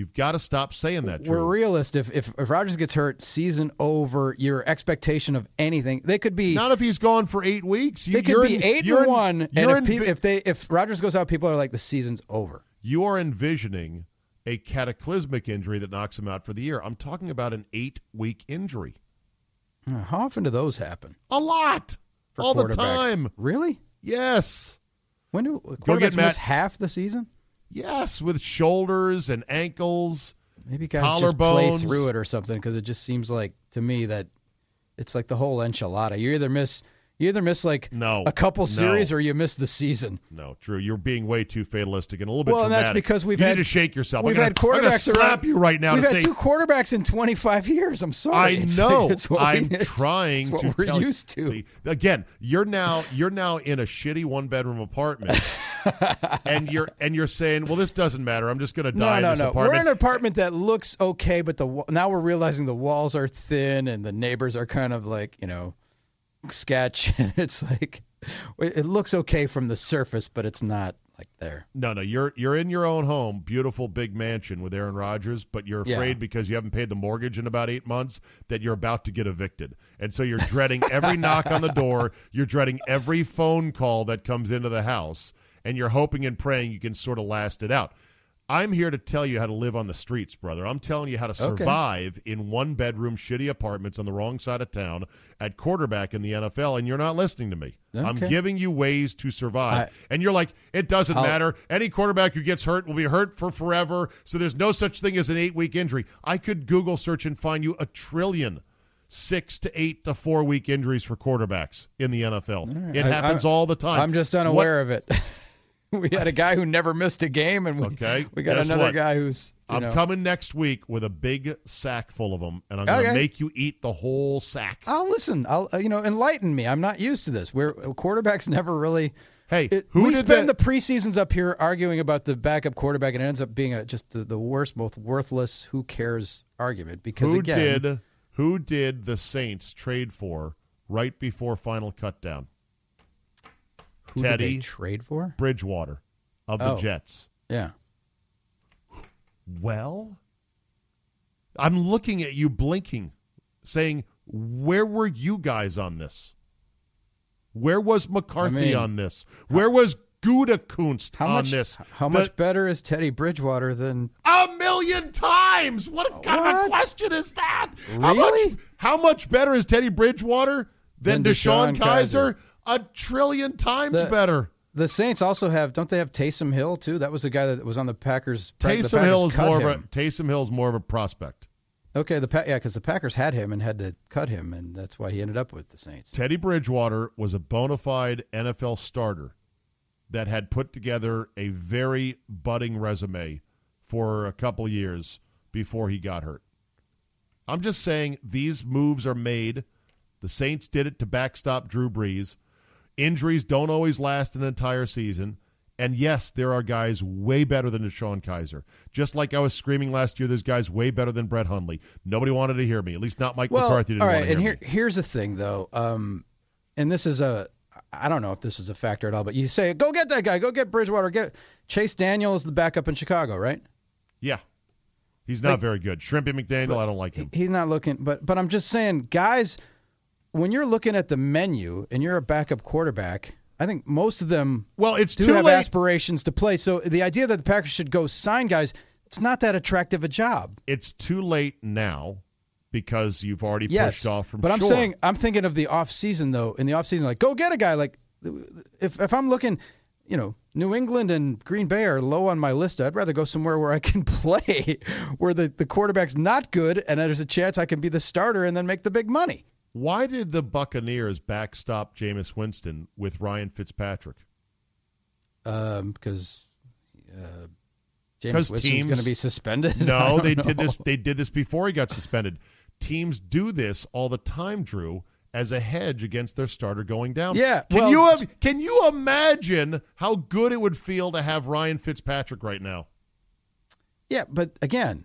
You've got to stop saying that. We're realist. If if if Rodgers gets hurt, season over. Your expectation of anything, they could be. Not if he's gone for eight weeks. You, they could be in- eight and in- one, and if, envi- if they if Rodgers goes out, people are like the season's over. you are envisioning a cataclysmic injury that knocks him out for the year. I'm talking about an eight week injury. How often do those happen? A lot. For All the time. Really? Yes. When do get quarterbacks Matt- miss half the season? Yes, with shoulders and ankles. Maybe guys just play through it or something because it just seems like to me that it's like the whole enchilada. You either miss you either miss like No. a couple No. series or you miss the season. No, Drew, you're being way too fatalistic and a little bit Well, and that's because we've you had need to shake yourself. We've I'm had gonna, I'm quarterbacks slap around. you right now We've had say two quarterbacks in 25 years. I'm sorry. I It's know. like- I'm we- trying to we're used to. See, again, you're now you're now in a shitty one bedroom apartment, and you're and you're saying, "Well, this doesn't matter. I'm just going to die No, no, in this no. apartment." We're in an apartment that looks okay, but the now we're realizing the walls are thin and the neighbors are kind of like you know sketch. It's like it looks okay from the surface, but it's not like there. No, no, you're you're in your own home, beautiful big mansion with Aaron Rodgers, but you're Yeah. afraid because you haven't paid the mortgage in about eight months that you're about to get evicted, and so you're dreading every knock on the door. You're dreading every phone call that comes into the house, and you're hoping and praying you can sort of last it out. I'm here to tell you how to live on the streets, brother. I'm telling you how to Okay. survive in one bedroom shitty apartments on the wrong side of town at quarterback in the NFL, and you're not listening to me. I'm giving you ways to survive. I- and you're like, it doesn't I'll- matter. Any quarterback who gets hurt will be hurt for forever. So there's no such thing as an eight week injury. I could Google search and find you a trillion six to eight to four week injuries for quarterbacks in the NFL. It I- happens I- all the time. I'm just What- unaware of it. we had a guy who never missed a game, and we, Okay, we got guess another what? guy who's. You I'm know, coming next week with a big sack full of them, and I'm going to Okay. make you eat the whole sack. I'll listen. I'll uh, you know enlighten me. I'm not used to this. Where quarterbacks never really. Hey, It, who we did spend that? the preseasons up here arguing about the backup quarterback, and it ends up being a, just the, the worst, most worthless, who cares argument. Because who again, did who did the Saints trade for right before final cutdown? Who did Teddy they trade for? Bridgewater of the Oh. Jets. Yeah. Well, I'm looking at you blinking, saying, "Where were you guys on this? Where was McCarthy I mean, on this? Where was Gutekunst How on much? this? How The- much better is Teddy Bridgewater than? A million times. What kind of a question is that? How Really? much, how much better is Teddy Bridgewater than, Than DeShone, DeShone Kizer? Kizer. A trillion times The- better. The Saints also have, don't they have Taysom Hill too? That was the guy that was on the Packers. the Taysom Packers Hill is more of a him. Taysom Hill's more of a prospect. Okay, the yeah, because the Packers had him and had to cut him, and that's why he ended up with the Saints. Teddy Bridgewater was a bona fide NFL starter that had put together a very budding resume for a couple years before he got hurt. I'm just saying these moves are made. The Saints did it to backstop Drew Brees. Injuries don't always last an entire season. And yes, there are guys way better than DeShone Kizer. Just like I was screaming last year, there's guys way better than Brett Hundley. Nobody wanted to hear me. At least not Mike Well, McCarthy all hear and here me. here's the thing though, um, and this is a, I don't know if this is a factor at all, but you say go get that guy, go get Bridgewater, get Chase Daniel is the backup in Chicago, right? Yeah. He's not Like- very good. Shrimpy McDaniel, I don't like him. He's not looking, but but I'm just saying, guys, when you're looking at the menu and you're a backup quarterback, I think most of them Well, it's do too have late. aspirations to play. So the idea that the Packers should go sign guys, it's not that attractive a job. it's too late now because you've already Yes, pushed off from but I'm shore. saying I'm thinking of the off season though. In the off season, like go get a guy. Like if if I'm looking, you know, New England and Green Bay are low on my list. I'd rather go somewhere where I can play, where the the quarterback's not good, and there's a chance I can be the starter and then make the big money. Why did the Buccaneers backstop Jameis Winston with Ryan Fitzpatrick? Um, because uh, Jameis Winston's going to be suspended. No, they know. did this. They did this before he got suspended. Teams do this all the time, Drew, as a hedge against their starter going down. Yeah, Can well- you have, can you imagine how good it would feel to have Ryan Fitzpatrick right now? Yeah, but again,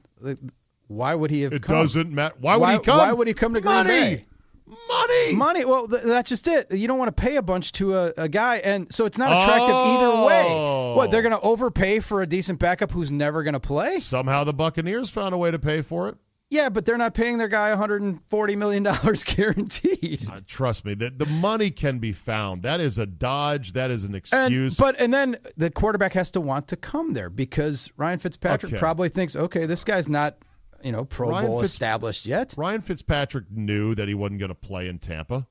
why would he have? It come? doesn't matter. Why would Why- he come? why would he come to Green Money! Bay? Money. Money. Well, th- that's just it. You don't want to pay a bunch to a, a guy, and so it's not attractive either way. Oh. What they're going to overpay for a decent backup who's never going to play? Somehow the Buccaneers found a way to pay for it. Yeah, but they're not paying their guy 140 million dollars guaranteed. Uh, trust me, the, the money can be found. That is a dodge. That is an And, excuse. but and then the quarterback has to want to come there because Ryan Fitzpatrick Okay. probably thinks, okay, this guy's not, you know, Pro Ryan Bowl Fitz- established yet. Ryan Fitzpatrick knew that he wasn't going to play in Tampa.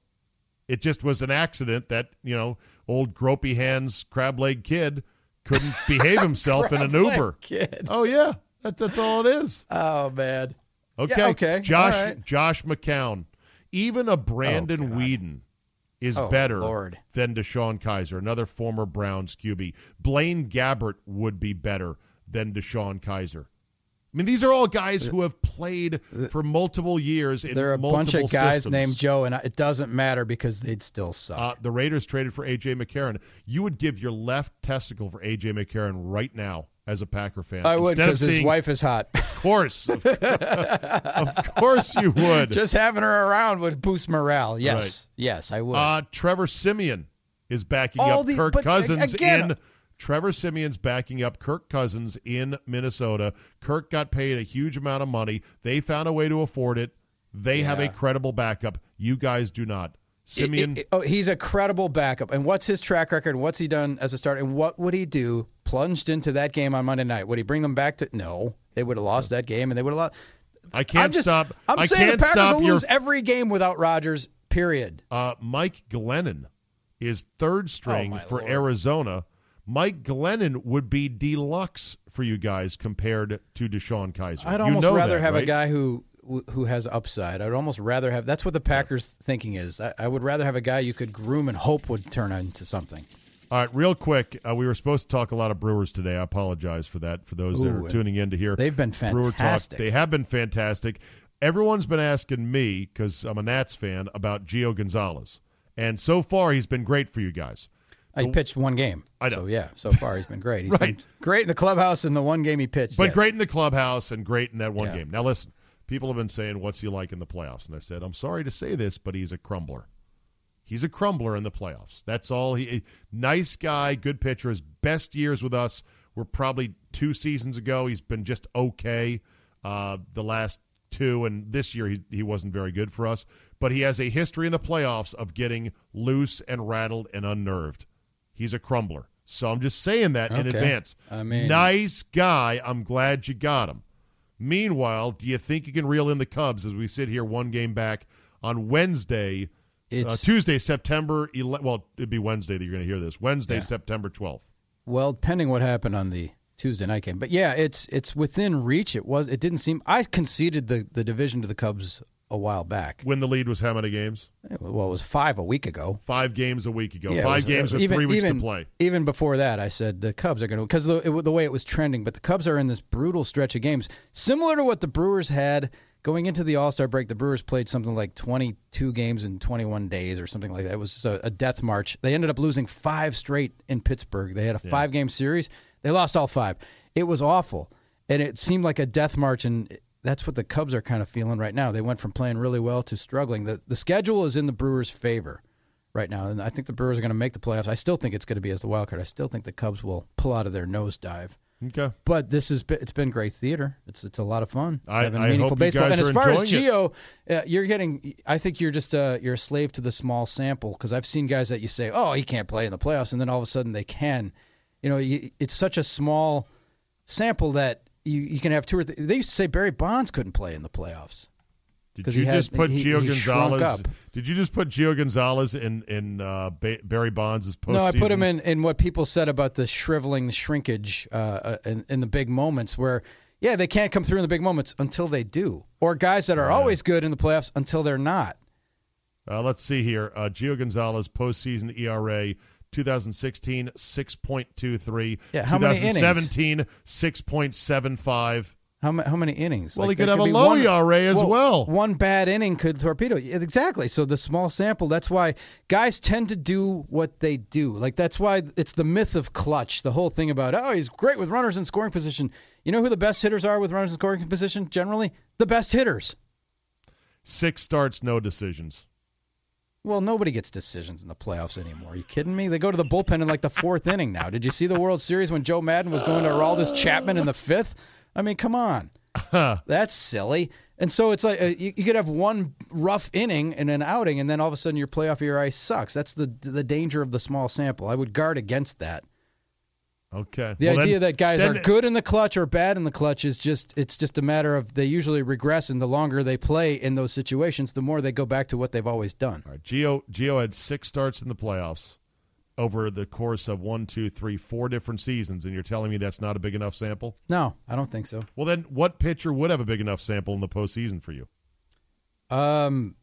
It just was an accident that, you know, old gropey hands, crab leg kid couldn't behave himself in an Uber. kid. Oh, yeah. That, that's all it is. Oh man. Okay. okay. Josh right. Josh McCown. Even a Brandon oh, God. Weeden is Oh, better Lord. than DeShone Kizer, another former Browns QB. Blaine Gabbert would be better than DeShone Kizer. I mean, these are all guys who have played for multiple years in There are a bunch of guys systems. named Joe, and it doesn't matter because they'd still suck. Uh, the Raiders traded for A.J. McCarron. You would give your left testicle for A.J. McCarron right now as a Packer fan. I would because his wife is hot. Of course. Of, of course you would. Just having her around would boost morale. Yes, Right. yes, I would. Uh, Trevor Siemian is backing All up these- Kirk uh, Cousins again- in. Trevor Siemian's backing up Kirk Cousins in Minnesota. Kirk got paid a huge amount of money. They found a way to afford it. They have a credible backup. You guys do not. Siemian, It- it- oh, he's a credible backup. And what's his track record? What's he done as a starter? And what would he do plunged into that game on Monday night? Would he bring them back to? No, they would have lost that game, and they would have lost. I can't I'm just, stop. I'm I saying the Packers will your lose every game without Rodgers. Period. Uh, Mike Glennon is third string Oh, for Lord. Arizona. Mike Glennon would be deluxe for you guys compared to DeShone Kizer. I'd You almost know rather that, have a guy who who has upside. I'd almost rather have. That's what the Packers thinking is. I, I would rather have a guy you could groom and hope would turn into something. All right, real quick, uh, we were supposed to talk a lot of Brewers today. I apologize for that. For those that are tuning in to hear, they've been fantastic. They have been fantastic. Everyone's been asking me because I'm a Nats fan about Gio Gonzalez, and so far he's been great for you guys. He pitched one game. I know. So yeah, so far he's been great. He's Right. been great in the clubhouse in the one game he pitched. But yes. great in the clubhouse and great in that one Yeah. game. Now listen, people have been saying, "What's he like in the playoffs?" And I said, "I'm sorry to say this, but he's a crumbler. He's a crumbler in the playoffs. That's all. He nice guy, good pitcher. His best years with us were probably two seasons ago. He's been just okay uh, the last two, and this year he he wasn't very good for us. But he has a history in the playoffs of getting loose and rattled and unnerved. He's a crumbler. So I'm just saying that in advance. I mean- nice guy. I'm glad you got him. Meanwhile, do you think you can reel in the Cubs as we sit here one game back on Wednesday, uh, Tuesday, September 11? Well, it'd be Wednesday that you're going to hear this. Wednesday, Yeah. September 12th. well, depending what happened on the Tuesday night game, but yeah, it's it's within reach. It was. It didn't seem. I conceded the the division to the Cubs a while back. When the lead was how many games? Well, it was five a week ago. Five games a week ago. Yeah, Five was- uh, games with even- three weeks even, to play. Even before that, I said the Cubs are going to because the it, the way it was trending. But the Cubs are in this brutal stretch of games, similar to what the Brewers had going into the All Star break. The Brewers played something like 22 games in 21 days or something like that. It was just a, a death march. They ended up losing five straight in Pittsburgh. They had a five game series. They lost all five. It was awful, and it seemed like a death march. And that's what the Cubs are kind of feeling right now. They went from playing really well to struggling. The the schedule is in the Brewers' favor right now, and I think the Brewers are going to make the playoffs. I still think it's going to be as the wild card. I still think the Cubs will pull out of their nosedive. Okay. But this is it's been great theater. It's it's a lot of fun I- having I meaningful baseball. And as far as. Gio, uh, you're getting. I think you're just uh, you're a slave to the small sample because I've seen guys that you say, oh, he can't play in the playoffs, and then all of a sudden they can. You know, you, it's such a small sample that you, you can have two or th- they used to say Barry Bonds couldn't play in the playoffs. Did you he had- just put he- Gio he Gonzalez? Did you just put Gio Gonzalez in in uh, ba- Barry Bonds' postseason? No, I put him in, in what people said about the shriveling shrinkage uh, uh, in, in the big moments where, yeah, they can't come through in the big moments until they do. Or guys that are always good in the playoffs until they're not. Uh, let's see here. Uh, Gio Gonzalez postseason ERA 2016 6.23. Yeah, how many 2017 6.75. How, ma- how many innings? Well, he could have a be low one- ERA as well. One bad inning could torpedo. Exactly. So the small sample, that's why guys tend to do what they do. Like that's why it's the myth of clutch. The whole thing about, oh, he's great with runners in scoring position. You know who the best hitters are with runners in scoring position generally? The best hitters. Six starts, no decisions. Well, nobody gets decisions in the playoffs anymore. Are you kidding me? They go to the bullpen in like the fourth inning now. Did you see the World Series when Joe Maddon was going to Aroldis Chapman in the fifth? I mean, come on. That's silly. And so it's like uh, you, you could have one rough inning in an outing, and then all of a sudden your playoff ERA sucks. That's the the danger of the small sample. I would guard against that. Okay. The Well, idea then- that guys then- are good in the clutch or bad in the clutch is just it's just a matter of they usually regress, and the longer they play in those situations, the more they go back to what they've always done. All right, Geo Gio had six starts in the playoffs over the course of one, two, three, four different seasons, and you're telling me that's not a big enough sample? No, I don't think so. Well, then what pitcher would have a big enough sample in the postseason for you? Um,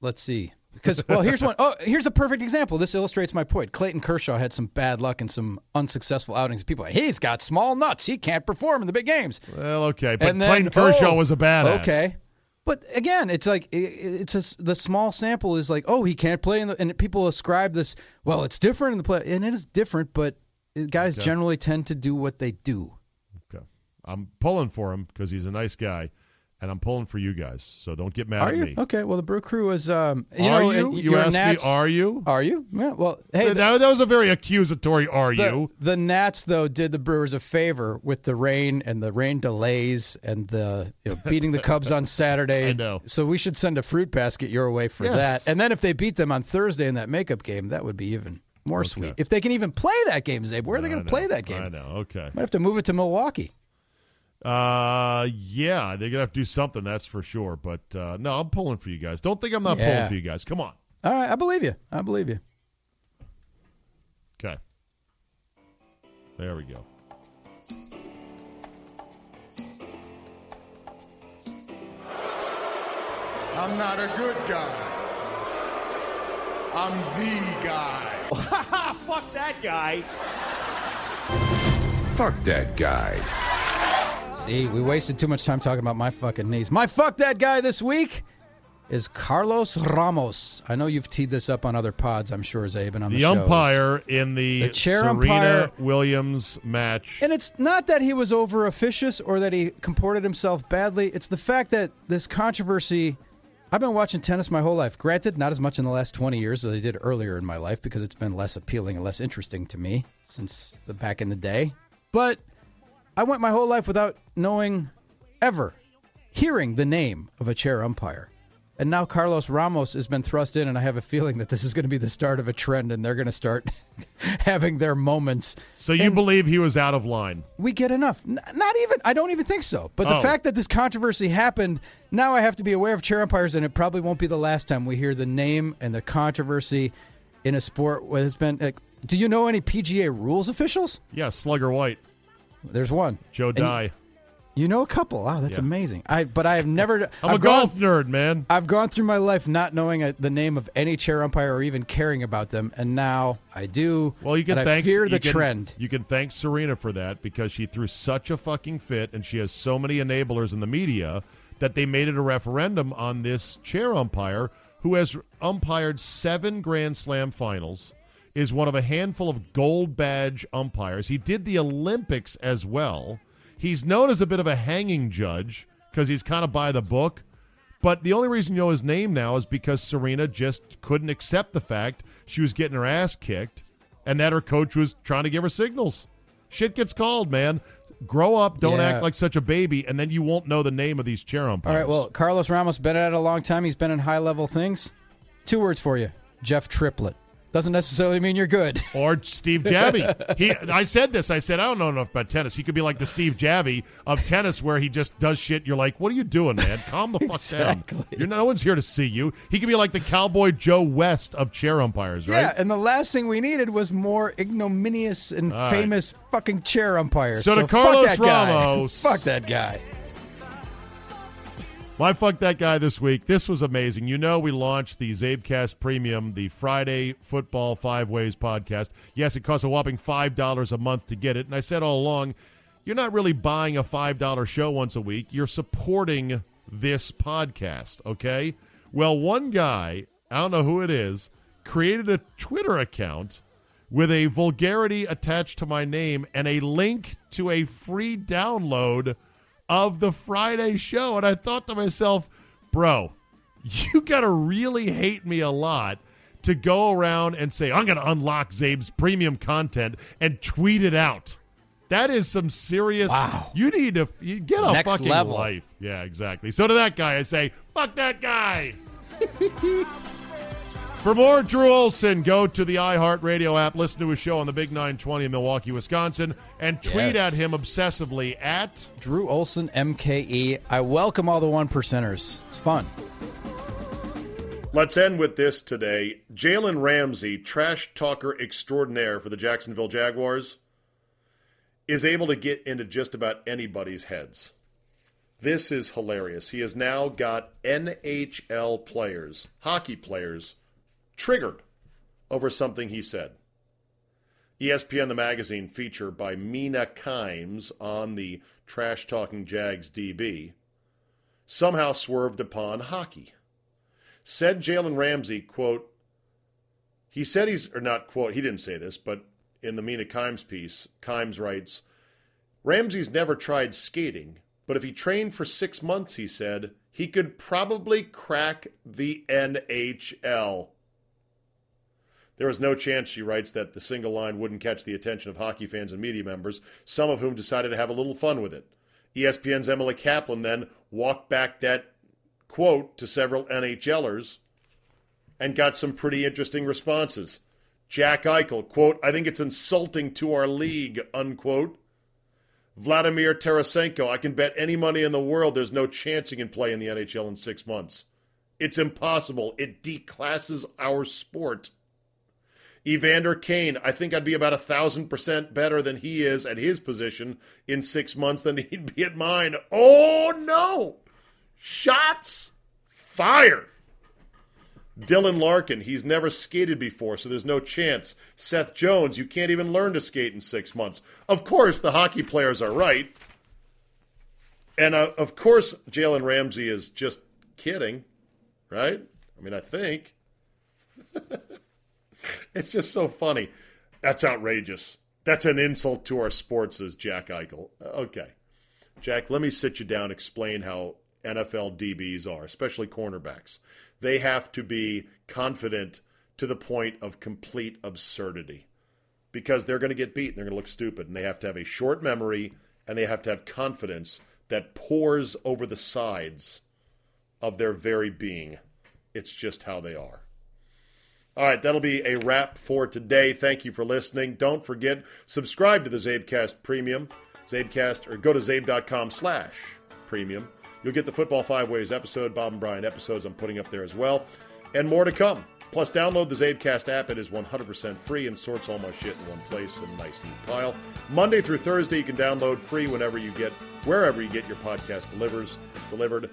let's see. Because well, here's one. Oh, here's a perfect example. This illustrates my point. Clayton Kershaw had some bad luck and some unsuccessful outings. People like, he's got small nuts. He can't perform in the big games. Well, okay, but and then Clayton Kershaw oh, was a badass. Okay, but again, it's like it's a the small sample is like, oh, he can't play in the, and people ascribe this. Well, it's different in the play, and it is different, but guys Okay. generally tend to do what they do. Okay. I'm pulling for him because he's a nice guy, and I'm pulling for you guys. So don't get mad Are at you me. okay? Well, the Brew Crew is. Um, you are know, you? You you're asked Nats- me, are you? Are you? Yeah. Well, hey, the- that, that was a very accusatory are The, you? the Nats though did the Brewers a favor with the rain and the rain delays and the you know beating the Cubs on Saturday. I know. So we should send a fruit basket your way for Yes. that. And then if they beat them on Thursday in that makeup game, that would be even more sweet. If they can even play that game, Czabe, where are they going to play that game? I know. Okay. Might have to move it to Milwaukee. Uh, yeah, they're gonna have to do something. That's for sure. But uh, no, I'm pulling for you guys. Don't think I'm not pulling for you guys. Come on. All right, I believe you. I believe you. Okay. There we go. I'm not a good guy. I'm the guy. Fuck that guy. Fuck that guy. See, we wasted too much time talking about my fucking knees. My fuck that guy this week is Carlos Ramos. I know you've teed this up on other pods, I'm sure, Czabe, and on the, The shows. umpire in the, The chair Serena umpire- Williams match. And it's not that he was over officious or that he comported himself badly. It's the fact that this controversy. I've been watching tennis my whole life. Granted, not as much in the last 20 years as I did earlier in my life because it's been less appealing and less interesting to me since the back in the day. But I went my whole life without knowing ever hearing the name of a chair umpire. And now Carlos Ramos has been thrust in, and I have a feeling that this is going to be the start of a trend, and they're going to start having their moments. So you And- believe he was out of line? we get enough. N- not even. I don't even think so. But the Oh. fact that this controversy happened, now I have to be aware of chair umpires, and it probably won't be the last time we hear the name and the controversy in a sport it's been. Like, do you know any PGA rules officials? Yeah, Slugger White, There's one. Joe And Dye. You know a couple. Wow, that's Yeah. amazing. I but I have never. I'm I've a gone- golf nerd, man. I've gone through my life not knowing a, the name of any chair umpire or even caring about them, and now I do. Well, you can and I thank fear you the can- trend. You can thank Serena for that because she threw such a fucking fit, and she has so many enablers in the media that they made it a referendum on this chair umpire who has umpired seven Grand Slam finals, is one of a handful of gold badge umpires. He did the Olympics as well. He's known as a bit of a hanging judge because he's kind of by the book. But the only reason you know his name now is because Serena just couldn't accept the fact she was getting her ass kicked and that her coach was trying to give her signals. Shit gets called, man. Grow up, don't Yeah. act like such a baby, and then you won't know the name of these chair umpires. All right. Well, Carlos Ramos been at it a long time. He's been in high level things. Two words for you: Jeff Triplett. Doesn't necessarily mean you're good. or Steve Javie. He, I said this. I said I don't know enough about tennis. He could be like the Steve Javie of tennis, where he just does shit. You're like, what are you doing, man? Calm the fuck Exactly. down. You're no one's here to see you. He could be like the Cowboy Joe West of chair umpires, right? Yeah, and the last thing we needed was more ignominious and All right. famous fucking chair umpires. So to fuck Carlos that guy. Ramos. fuck that guy. My fuck that guy this week. This was amazing. You know, we launched the Czabecast Premium, the Friday Football Five Ways podcast. Yes, it costs a whopping five dollars a month to get it. And I said all along, you're not really buying a five dollar show once a week. You're supporting this podcast. Okay. Well, one guy, I don't know who it is, created a Twitter account with a vulgarity attached to my name and a link to a free download of the Friday show. And I thought to myself, bro, you got to really hate me a lot to go around and say, I'm going to unlock Czabe's premium content and tweet it out. That is some serious. Wow. You need to you get a Next fucking level. life. Yeah, exactly. So to that guy, I say, fuck that guy. For more Drew Olson, go to the iHeartRadio app, listen to his show on the Big 920 in Milwaukee, Wisconsin, and tweet Yes. at him obsessively at Drew Olson, MKE. I welcome all the one percenters. It's fun. Let's end with this today. Jalen Ramsey, trash talker extraordinaire for the Jacksonville Jaguars, is able to get into just about anybody's heads. This is hilarious. He has now got NHL players, hockey players, triggered over something he said. ESPN the magazine feature by Mina Kimes on the Trash Talking Jags DB somehow swerved upon hockey said Jalen Ramsey, quote, he said he's, or not quote, he didn't say this, but in the Mina Kimes piece, Kimes writes, Ramsey's never tried skating, but if he trained for six months, he said, he could probably crack the NHL. There was no chance, she writes, that the single line wouldn't catch the attention of hockey fans and media members, some of whom decided to have a little fun with it. ESPN's Emily Kaplan then walked back that quote to several NHLers and got some pretty interesting responses. Jack Eichel, quote, I think it's insulting to our league, unquote. Vladimir Tarasenko, I can bet any money in the world there's no chance he can play in the NHL in six months. It's impossible. It declasses our sport. Evander Kane, I think I'd be about a thousand percent better than he is at his position in six months than he'd be at mine. Oh no! Shots fired. Dylan Larkin, he's never skated before, so there's no chance. Seth Jones, you can't even learn to skate in six months. Of course, the hockey players are right. And uh, of course, Jalen Ramsey is just kidding, right? I mean, I think. it's just so funny. That's outrageous. That's an insult to our sports, says Jack Eichel. Uh, okay. Jack, let me sit you down, explain how NFL DBs are, especially cornerbacks. They have to be confident to the point of complete absurdity because they're going to get beat and they're going to look stupid. And they have to have a short memory and they have to have confidence that pours over the sides of their very being. It's just how they are. All right, that'll be a wrap for today. Thank you for listening. Don't forget, subscribe to the Czabecast Premium. Czabecast, or go to czabe.com slash premium. You'll get the Football Five Ways episode, Bob and Brian episodes I'm putting up there as well, and more to come. Plus, download the Czabecast app. It is 100% free and sorts all my shit in one place in a nice, neat pile. Monday through Thursday, you can download free whenever you get, wherever you get your podcast delivers, delivered.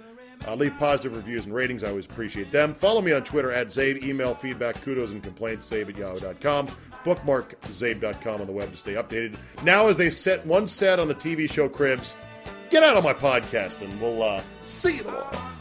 Uh, leave positive reviews and ratings. I always appreciate them. Follow me on Twitter at Czabe. Email feedback, kudos, and complaints, czabe at yahoo.com. Bookmark czabe.com on the web to stay updated. Now, as they set one set on the TV show Cribs, get out of my podcast and we'll uh, see you tomorrow.